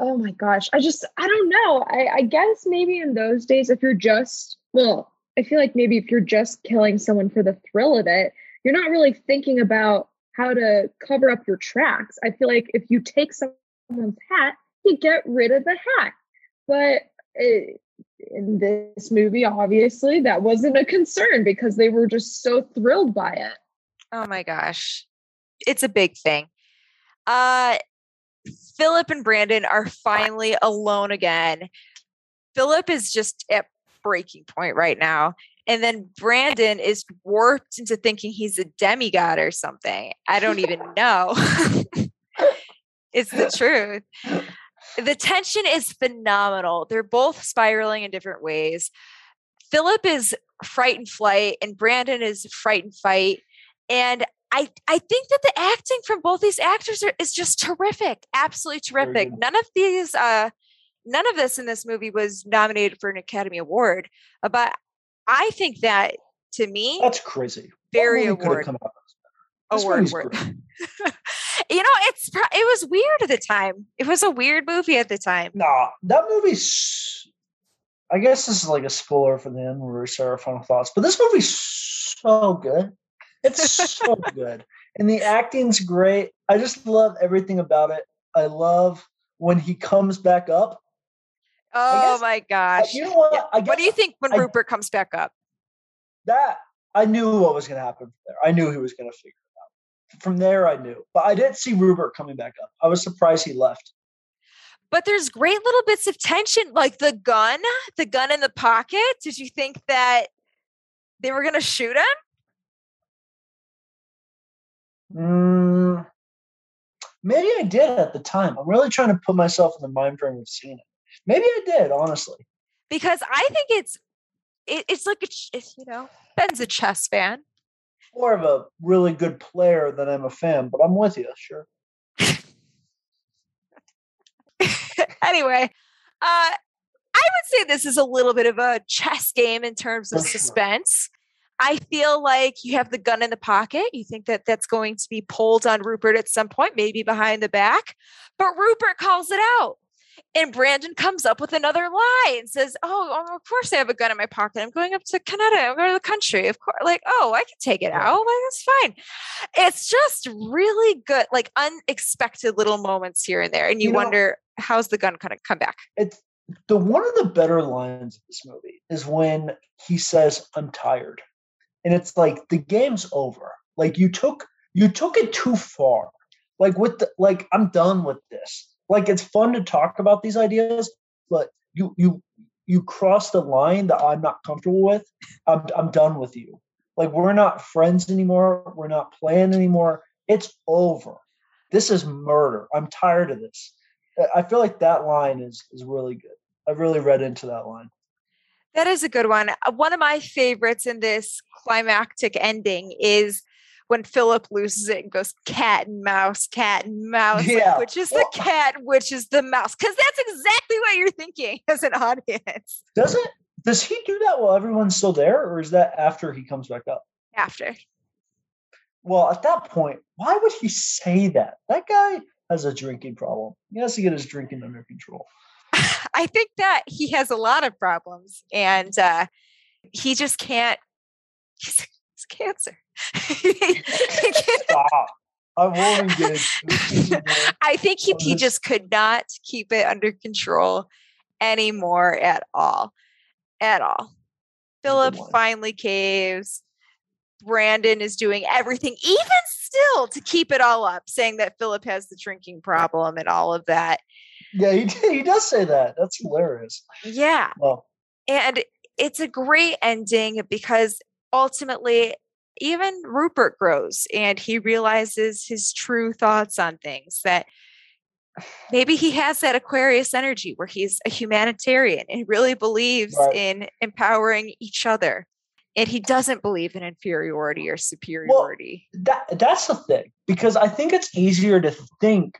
Oh my gosh. I just, I don't know. I, I guess maybe in those days, if you're just, well, I feel like maybe if you're just killing someone for the thrill of it, you're not really thinking about how to cover up your tracks. I feel like if you take someone's hat, you get rid of the hat. But it, in this movie, obviously, that wasn't a concern because they were just so thrilled by it. Oh my gosh. It's a big thing. Uh Philip and Brandon are finally alone again. Philip is just at breaking point right now. And then Brandon is warped into thinking he's a demigod or something. I don't even know. it's the truth. The tension is phenomenal. They're both spiraling in different ways. Philip is fright and flight, and Brandon is fright and fight. And I, I think that the acting from both these actors are, is just terrific, absolutely terrific. None of these, uh, none of this in this movie was nominated for an Academy Award, uh, but I think that to me, that's crazy. Very award award worthy. you know, it's it was weird at the time. It was a weird movie at the time. Nah, that movie's. I guess this is like a spoiler for the end where we share our final thoughts, but this movie's so good. It's so good. And the acting's great. I just love everything about it. I love when he comes back up. Oh guess, my gosh. You know what? Yeah. what do you think when I, Rupert comes back up? That I knew what was going to happen there. I knew he was going to figure it out. From there, I knew. But I didn't see Rupert coming back up. I was surprised he left. But there's great little bits of tension, like the gun, the gun in the pocket. Did you think that they were going to shoot him? Mm, maybe I did at the time. I'm really trying to put myself in the mind frame of seeing it. Maybe I did, honestly. Because I think it's it, it's like a it's, you know Ben's a chess fan. More of a really good player than I'm a fan, but I'm with you, sure. anyway, uh, I would say this is a little bit of a chess game in terms of suspense. I feel like you have the gun in the pocket. You think that that's going to be pulled on Rupert at some point, maybe behind the back, but Rupert calls it out. And Brandon comes up with another lie and says, oh, oh, of course I have a gun in my pocket. I'm going up to Canada. I'm going to the country. Of course, like, oh, I can take it out. Like, that's fine. It's just really good, like unexpected little moments here and there. And you, you wonder, know, how's the gun going to come back? It's the one of the better lines of this movie is when he says, I'm tired and it's like the game's over. Like you took you took it too far. Like with the like i'm done with this. Like it's fun to talk about these ideas but you you you cross the line that i'm not comfortable with i'm, I'm done with you. Like we're not friends anymore we're not playing anymore it's over. This is murder. I'm tired of this. I feel like that line is is really good. I really read into that line that is a good one. Uh, one of my favorites in this climactic ending is when Philip loses it and goes cat and mouse, cat and mouse, yeah. like, which is the cat, which is the mouse, because that's exactly what you're thinking as an audience. Does it? Does he do that while everyone's still there, or is that after he comes back up? After. Well, at that point, why would he say that? That guy has a drinking problem. He has to get his drinking under control. I think that he has a lot of problems and uh, he just can't. He's, he's cancer. Stop. I won't engage. I think he, he just could not keep it under control anymore at all. At all. Philip finally caves. Brandon is doing everything, even still, to keep it all up, saying that Philip has the drinking problem and all of that. Yeah, he he does say that. That's hilarious. Yeah. Well, and it's a great ending because ultimately even Rupert grows and he realizes his true thoughts on things that maybe he has that Aquarius energy where he's a humanitarian and really believes right. in empowering each other. And he doesn't believe in inferiority or superiority. Well, that that's the thing because I think it's easier to think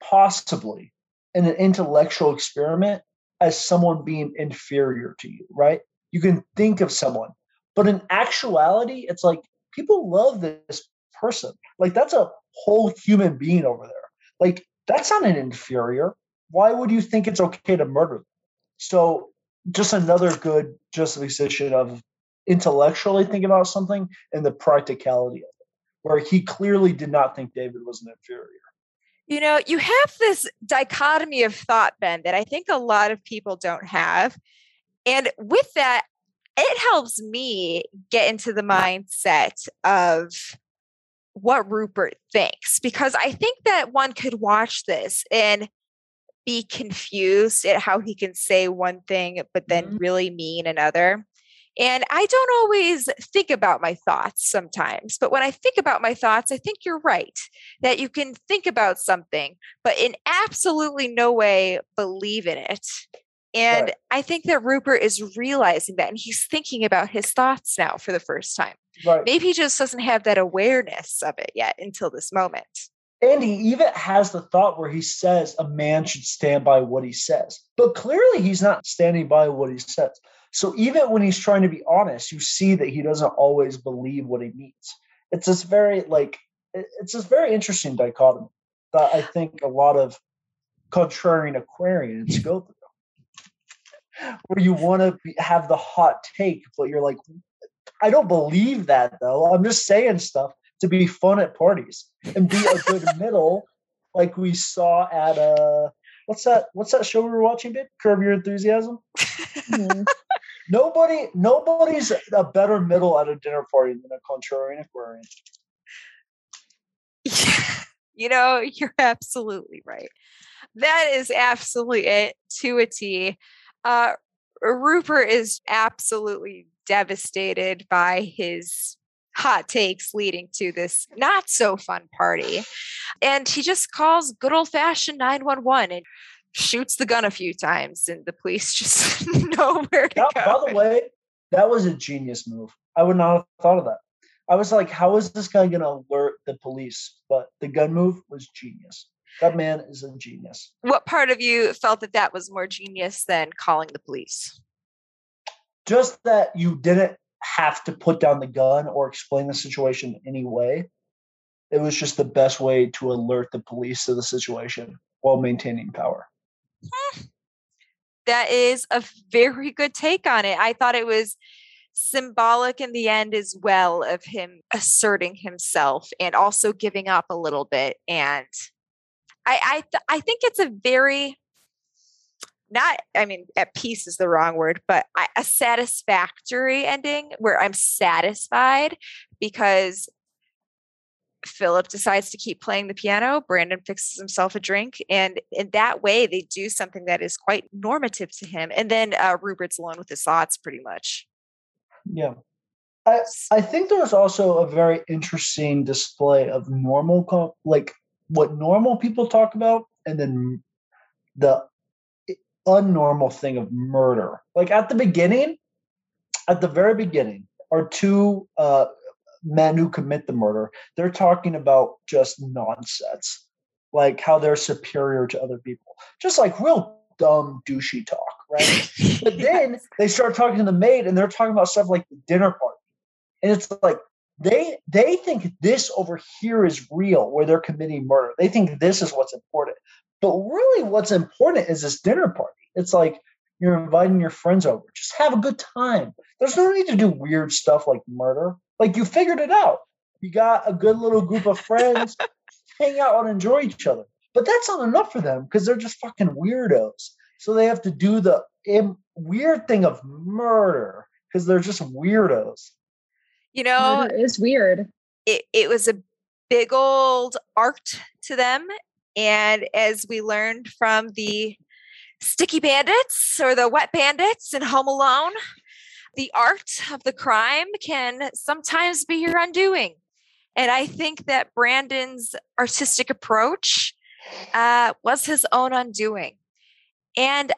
possibly in an intellectual experiment as someone being inferior to you, right? You can think of someone, but in actuality, it's like people love this person. Like that's a whole human being over there. Like that's not an inferior. Why would you think it's okay to murder them? So just another good justification of intellectually thinking about something and the practicality of it, where he clearly did not think David was an inferior. You know, you have this dichotomy of thought, Ben, that I think a lot of people don't have. And with that, it helps me get into the mindset of what Rupert thinks, because I think that one could watch this and be confused at how he can say one thing but then Mhm. really mean another. And I don't always think about my thoughts sometimes, but when I think about my thoughts, I think you're right that you can think about something, but in absolutely no way believe in it. And Right. I think that Rupert is realizing that and he's thinking about his thoughts now for the first time. Right. Maybe he just doesn't have that awareness of it yet until this moment. And he even has the thought where he says a man should stand by what he says. But clearly he's not standing by what he says. So even when he's trying to be honest, you see that he doesn't always believe what he means. It's this very like it's this very interesting dichotomy that I think a lot of contrarian Aquarians go through. Where you want to have the hot take, but you're like, I don't believe that though. I'm just saying stuff to be fun at parties and be a good middle, like we saw at uh what's that what's that show we were watching, babe? Curb Your Enthusiasm. Mhm. Nobody nobody's a better middle at a dinner party than a contrarian Aquarian. you know, you're absolutely right. That is absolutely it to a T. Uh, Rupert is absolutely devastated by his hot takes leading to this not so fun party. And he just calls good old fashioned 911 and shoots the gun a few times, and the police just know where to That- go. by the way, that was a genius move. I would not have thought of that. I was like, how is this guy gonna alert the police? But the gun move was genius. That man is a genius. what part of you felt that that was more genius than calling the police? just that you didn't have to put down the gun or explain the situation in any way. It was just the best way to alert the police to the situation while maintaining power. That is a very good take on it. I thought it was symbolic in the end as well of him asserting himself and also giving up a little bit. And I I, th- I think it's a very not I mean at peace is the wrong word, but I, a satisfactory ending where I'm satisfied because Philip decides to keep playing the piano. Brandon fixes himself a drink, and in that way, they do something that is quite normative to him. And then uh, Rupert's alone with his thoughts, pretty much. Yeah. I, I think there's also a very interesting display of normal, like what normal people talk about, and then the unnormal thing of murder. Like at the beginning, at the very beginning, are two uh, men who commit the murder. They're talking about just nonsense, like how they're superior to other people, just like real dumb douchey talk, right? But then they start talking to the maid, and they're talking about stuff like the dinner party, and it's like they they think this over here is real, where they're committing murder. They think this is what's important, but really, what's important is this dinner party. It's like you're inviting your friends over. Just have a good time. There's no need to do weird stuff like murder. Like you figured it out. You got a good little group of friends, hang out and enjoy each other. But that's not enough for them because they're just fucking weirdos. So they have to do the im- weird thing of murder because they're just weirdos. you know, Murder is weird. it, it was a big old art to them. And as we learned from the sticky bandits or the wet bandits in Home Alone, the art of the crime can sometimes be your undoing. And I think that Brandon's artistic approach uh, was his own undoing. And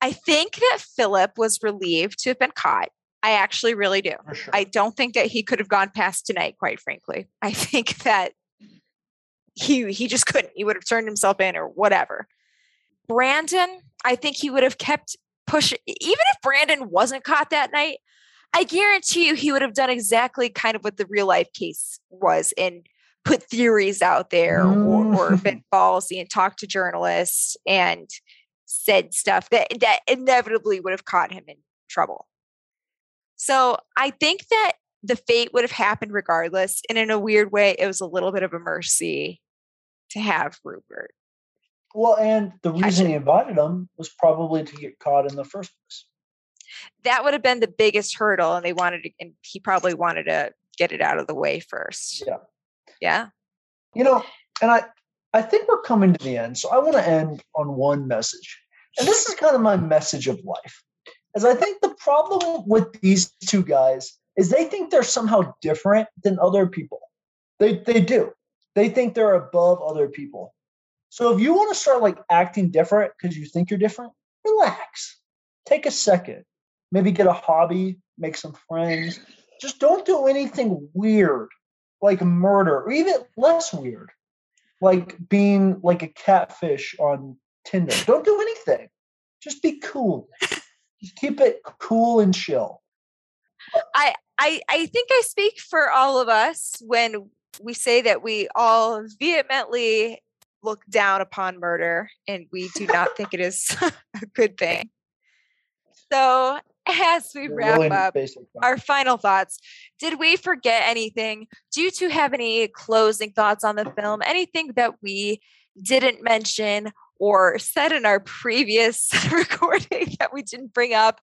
I think that Philip was relieved to have been caught. I actually really do. Sure. I don't think that he could have gone past tonight, quite frankly. I think that he he just couldn't. He would have turned himself in or whatever. Brandon, I think he would have kept pushing. Even if Brandon wasn't caught that night, I guarantee you he would have done exactly kind of what the real life case was and put theories out there or, mm. or been ballsy and talked to journalists and said stuff that that inevitably would have caught him in trouble. So I think that the fate would have happened regardless. And in a weird way, it was a little bit of a mercy to have Rupert. Well, and the reason he invited them was probably to get caught in the first place. That would have been the biggest hurdle, and they wanted to, and he probably wanted to get it out of the way first. Yeah. Yeah. You know, and I I think we're coming to the end. So I want to end on one message. And this is kind of my message of life. As I think the problem with these two guys is they think they're somehow different than other people. They they do. They think they're above other people. So if you want to start like acting different because you think you're different, relax. Take a second. Maybe get a hobby, make some friends. Just don't do anything weird like murder or even less weird like being like a catfish on Tinder. Don't do anything. Just be cool. Just keep it cool and chill. I I I think I speak for all of us when we say that we all vehemently look down upon murder and we do not think it is a good thing. So as we wrap really up our final thoughts, did we forget anything? Do you two have any closing thoughts on the film? Anything that we didn't mention or said in our previous recording that we didn't bring up?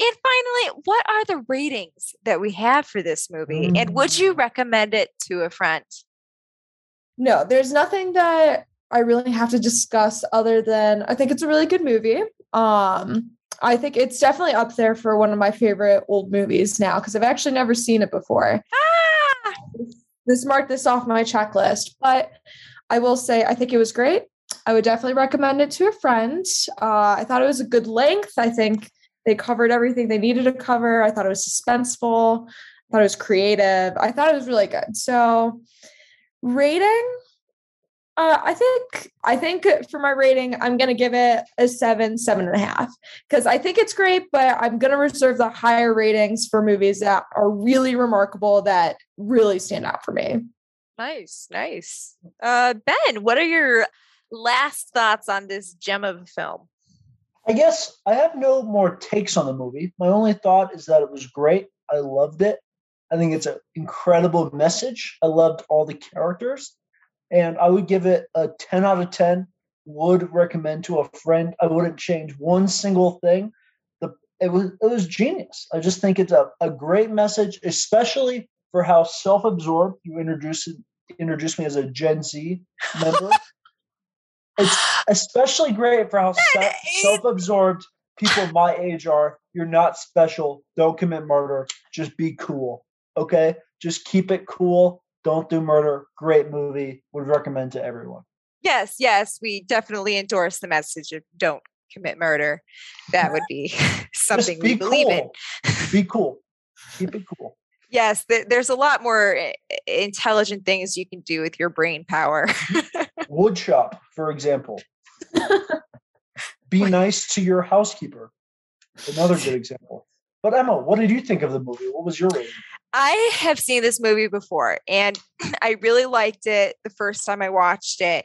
And finally, what are the ratings that we have for this movie? Mm. And would you mm. recommend it to a friend? No, there's nothing that I really have to discuss other than I think it's a really good movie. Um, I think it's definitely up there for one of my favorite old movies now because I've actually never seen it before. Ah! This marked this off my checklist, but I will say I think it was great. I would definitely recommend it to a friend. Uh, I thought it was a good length. I think they covered everything they needed to cover. I thought it was suspenseful. I thought it was creative. I thought it was really good. So, rating, uh, I think I think for my rating, I'm gonna give it a seven, seven and a half because I think it's great, but I'm gonna reserve the higher ratings for movies that are really remarkable that really stand out for me. Nice, nice. Uh, ben, what are your last thoughts on this gem of a film? I guess I have no more takes on the movie. My only thought is that it was great. I loved it. I think it's an incredible message. I loved all the characters and I would give it a 10 out of 10. Would recommend to a friend. I wouldn't change one single thing. The it was it was genius. I just think it's a, a great message, especially for how self-absorbed you introduced introduced me as a Gen Z member. it's especially great for how self-absorbed people my age are. You're not special. Don't commit murder. Just be cool. Okay? Just keep it cool don't Do Murder, great movie. Would recommend to everyone. Yes, yes, we definitely endorse the message of don't commit murder. That would be something be we believe cool. in. be cool. Keep it cool. Yes, th- there's a lot more eh, intelligent things you can do with your brain power. Woodshop, for example. be nice to your housekeeper. Another good example. But Emma, what did you think of the movie? What was your rating? I have seen this movie before and I really liked it the first time I watched it.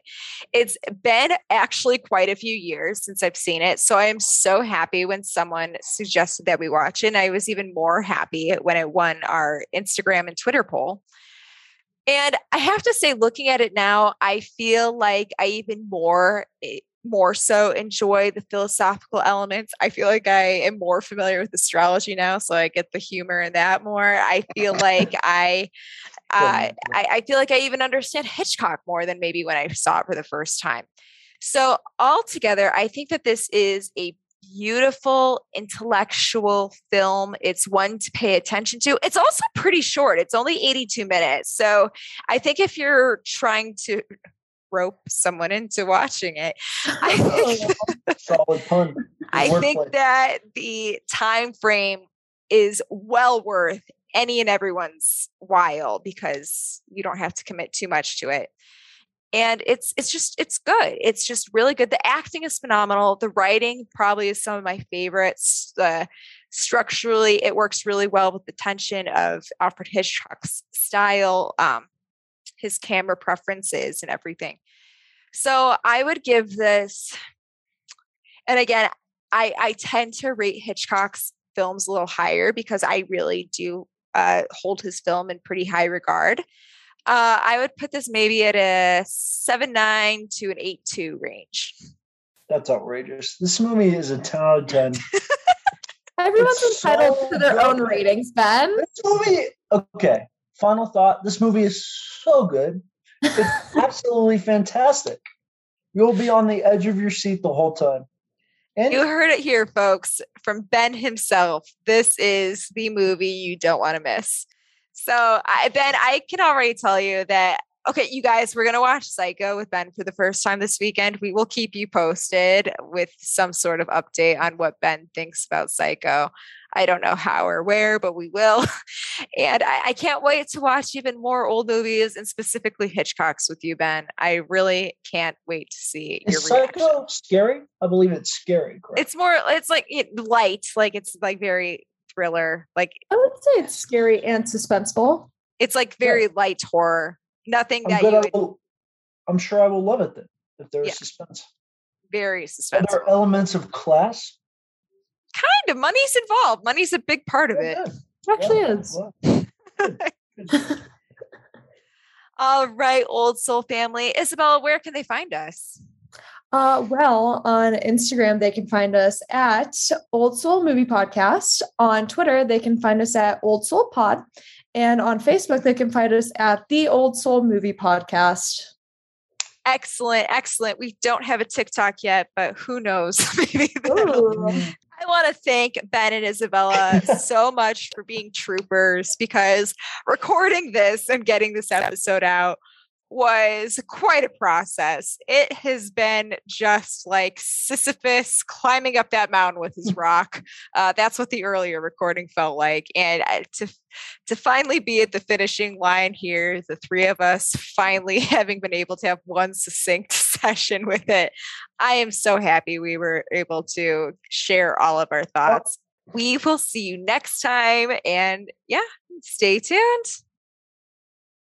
It's been actually quite a few years since I've seen it. So I am so happy when someone suggested that we watch it. And I was even more happy when it won our Instagram and Twitter poll. And I have to say, looking at it now, I feel like I even more eh, more so enjoy the philosophical elements. I feel like I am more familiar with astrology now, so I get the humor in that more. I feel like I, uh, I, I feel like I even understand Hitchcock more than maybe when I saw it for the first time. So altogether, I think that this is a beautiful intellectual film. It's one to pay attention to. It's also pretty short. It's only 82 minutes. So I think if you're trying to rope someone into watching it. I think, Solid pun. I think that the time frame is well worth any and everyone's while because you don't have to commit too much to it and it's it's just it's good it's just really good the acting is phenomenal the writing probably is some of my favorites uh, structurally it works really well with the tension of alfred hitchcock's style um, his camera preferences and everything. So I would give this, and again, I, I tend to rate Hitchcock's films a little higher because I really do uh, hold his film in pretty high regard. Uh, I would put this maybe at a seven nine to an eight two range. That's outrageous. This movie is a ten out of ten. Everyone's it's entitled so to their good. own ratings, Ben. This movie, okay final thought this movie is so good It's absolutely fantastic. You'll be on the edge of your seat the whole time. And you heard it here, folks, from Ben himself. This is the movie you don't want to miss. So, I, Ben, I can already tell you that okay, you guys, we're going to watch Psycho with Ben for the first time this weekend. We will keep you posted with some sort of update on what Ben thinks about Psycho. I don't know how or where, but we will. And I, I can't wait to watch even more old movies and specifically Hitchcock's with you, Ben. I really can't wait to see Is your Psycho reaction. scary? I believe it's scary. Correct? It's more, it's like it, light, like it's like very thriller. Like I would say it's scary and suspenseful. it's like very light horror. Nothing I'm, that you I would will, I'm sure I will love it then if there's Yeah. suspense. very Are suspenseful. there elements of class? Kind of money's involved. Money's a big part of it. good. It actually Yeah, is. well, good. Good. All right, old soul family. Isabella, where can they find us? Uh, well, on Instagram, they can find us at Old Soul Movie Podcast. On Twitter, they can find us at Old Soul Pod. And on Facebook, they can find us at The Old Soul Movie Podcast. Excellent, excellent. We don't have a TikTok yet, but who knows? Maybe that'll- Ooh. I want to thank Ben and Isabella so much for being troopers because recording this and getting this episode out was quite a process. It has been just like Sisyphus climbing up that mountain with his rock. Uh, that's what the earlier recording felt like, and to to finally be at the finishing line here, the three of us finally having been able to have one succinct session with it. I am so happy we were able to share all of our thoughts. We will see you next time, and yeah, stay tuned.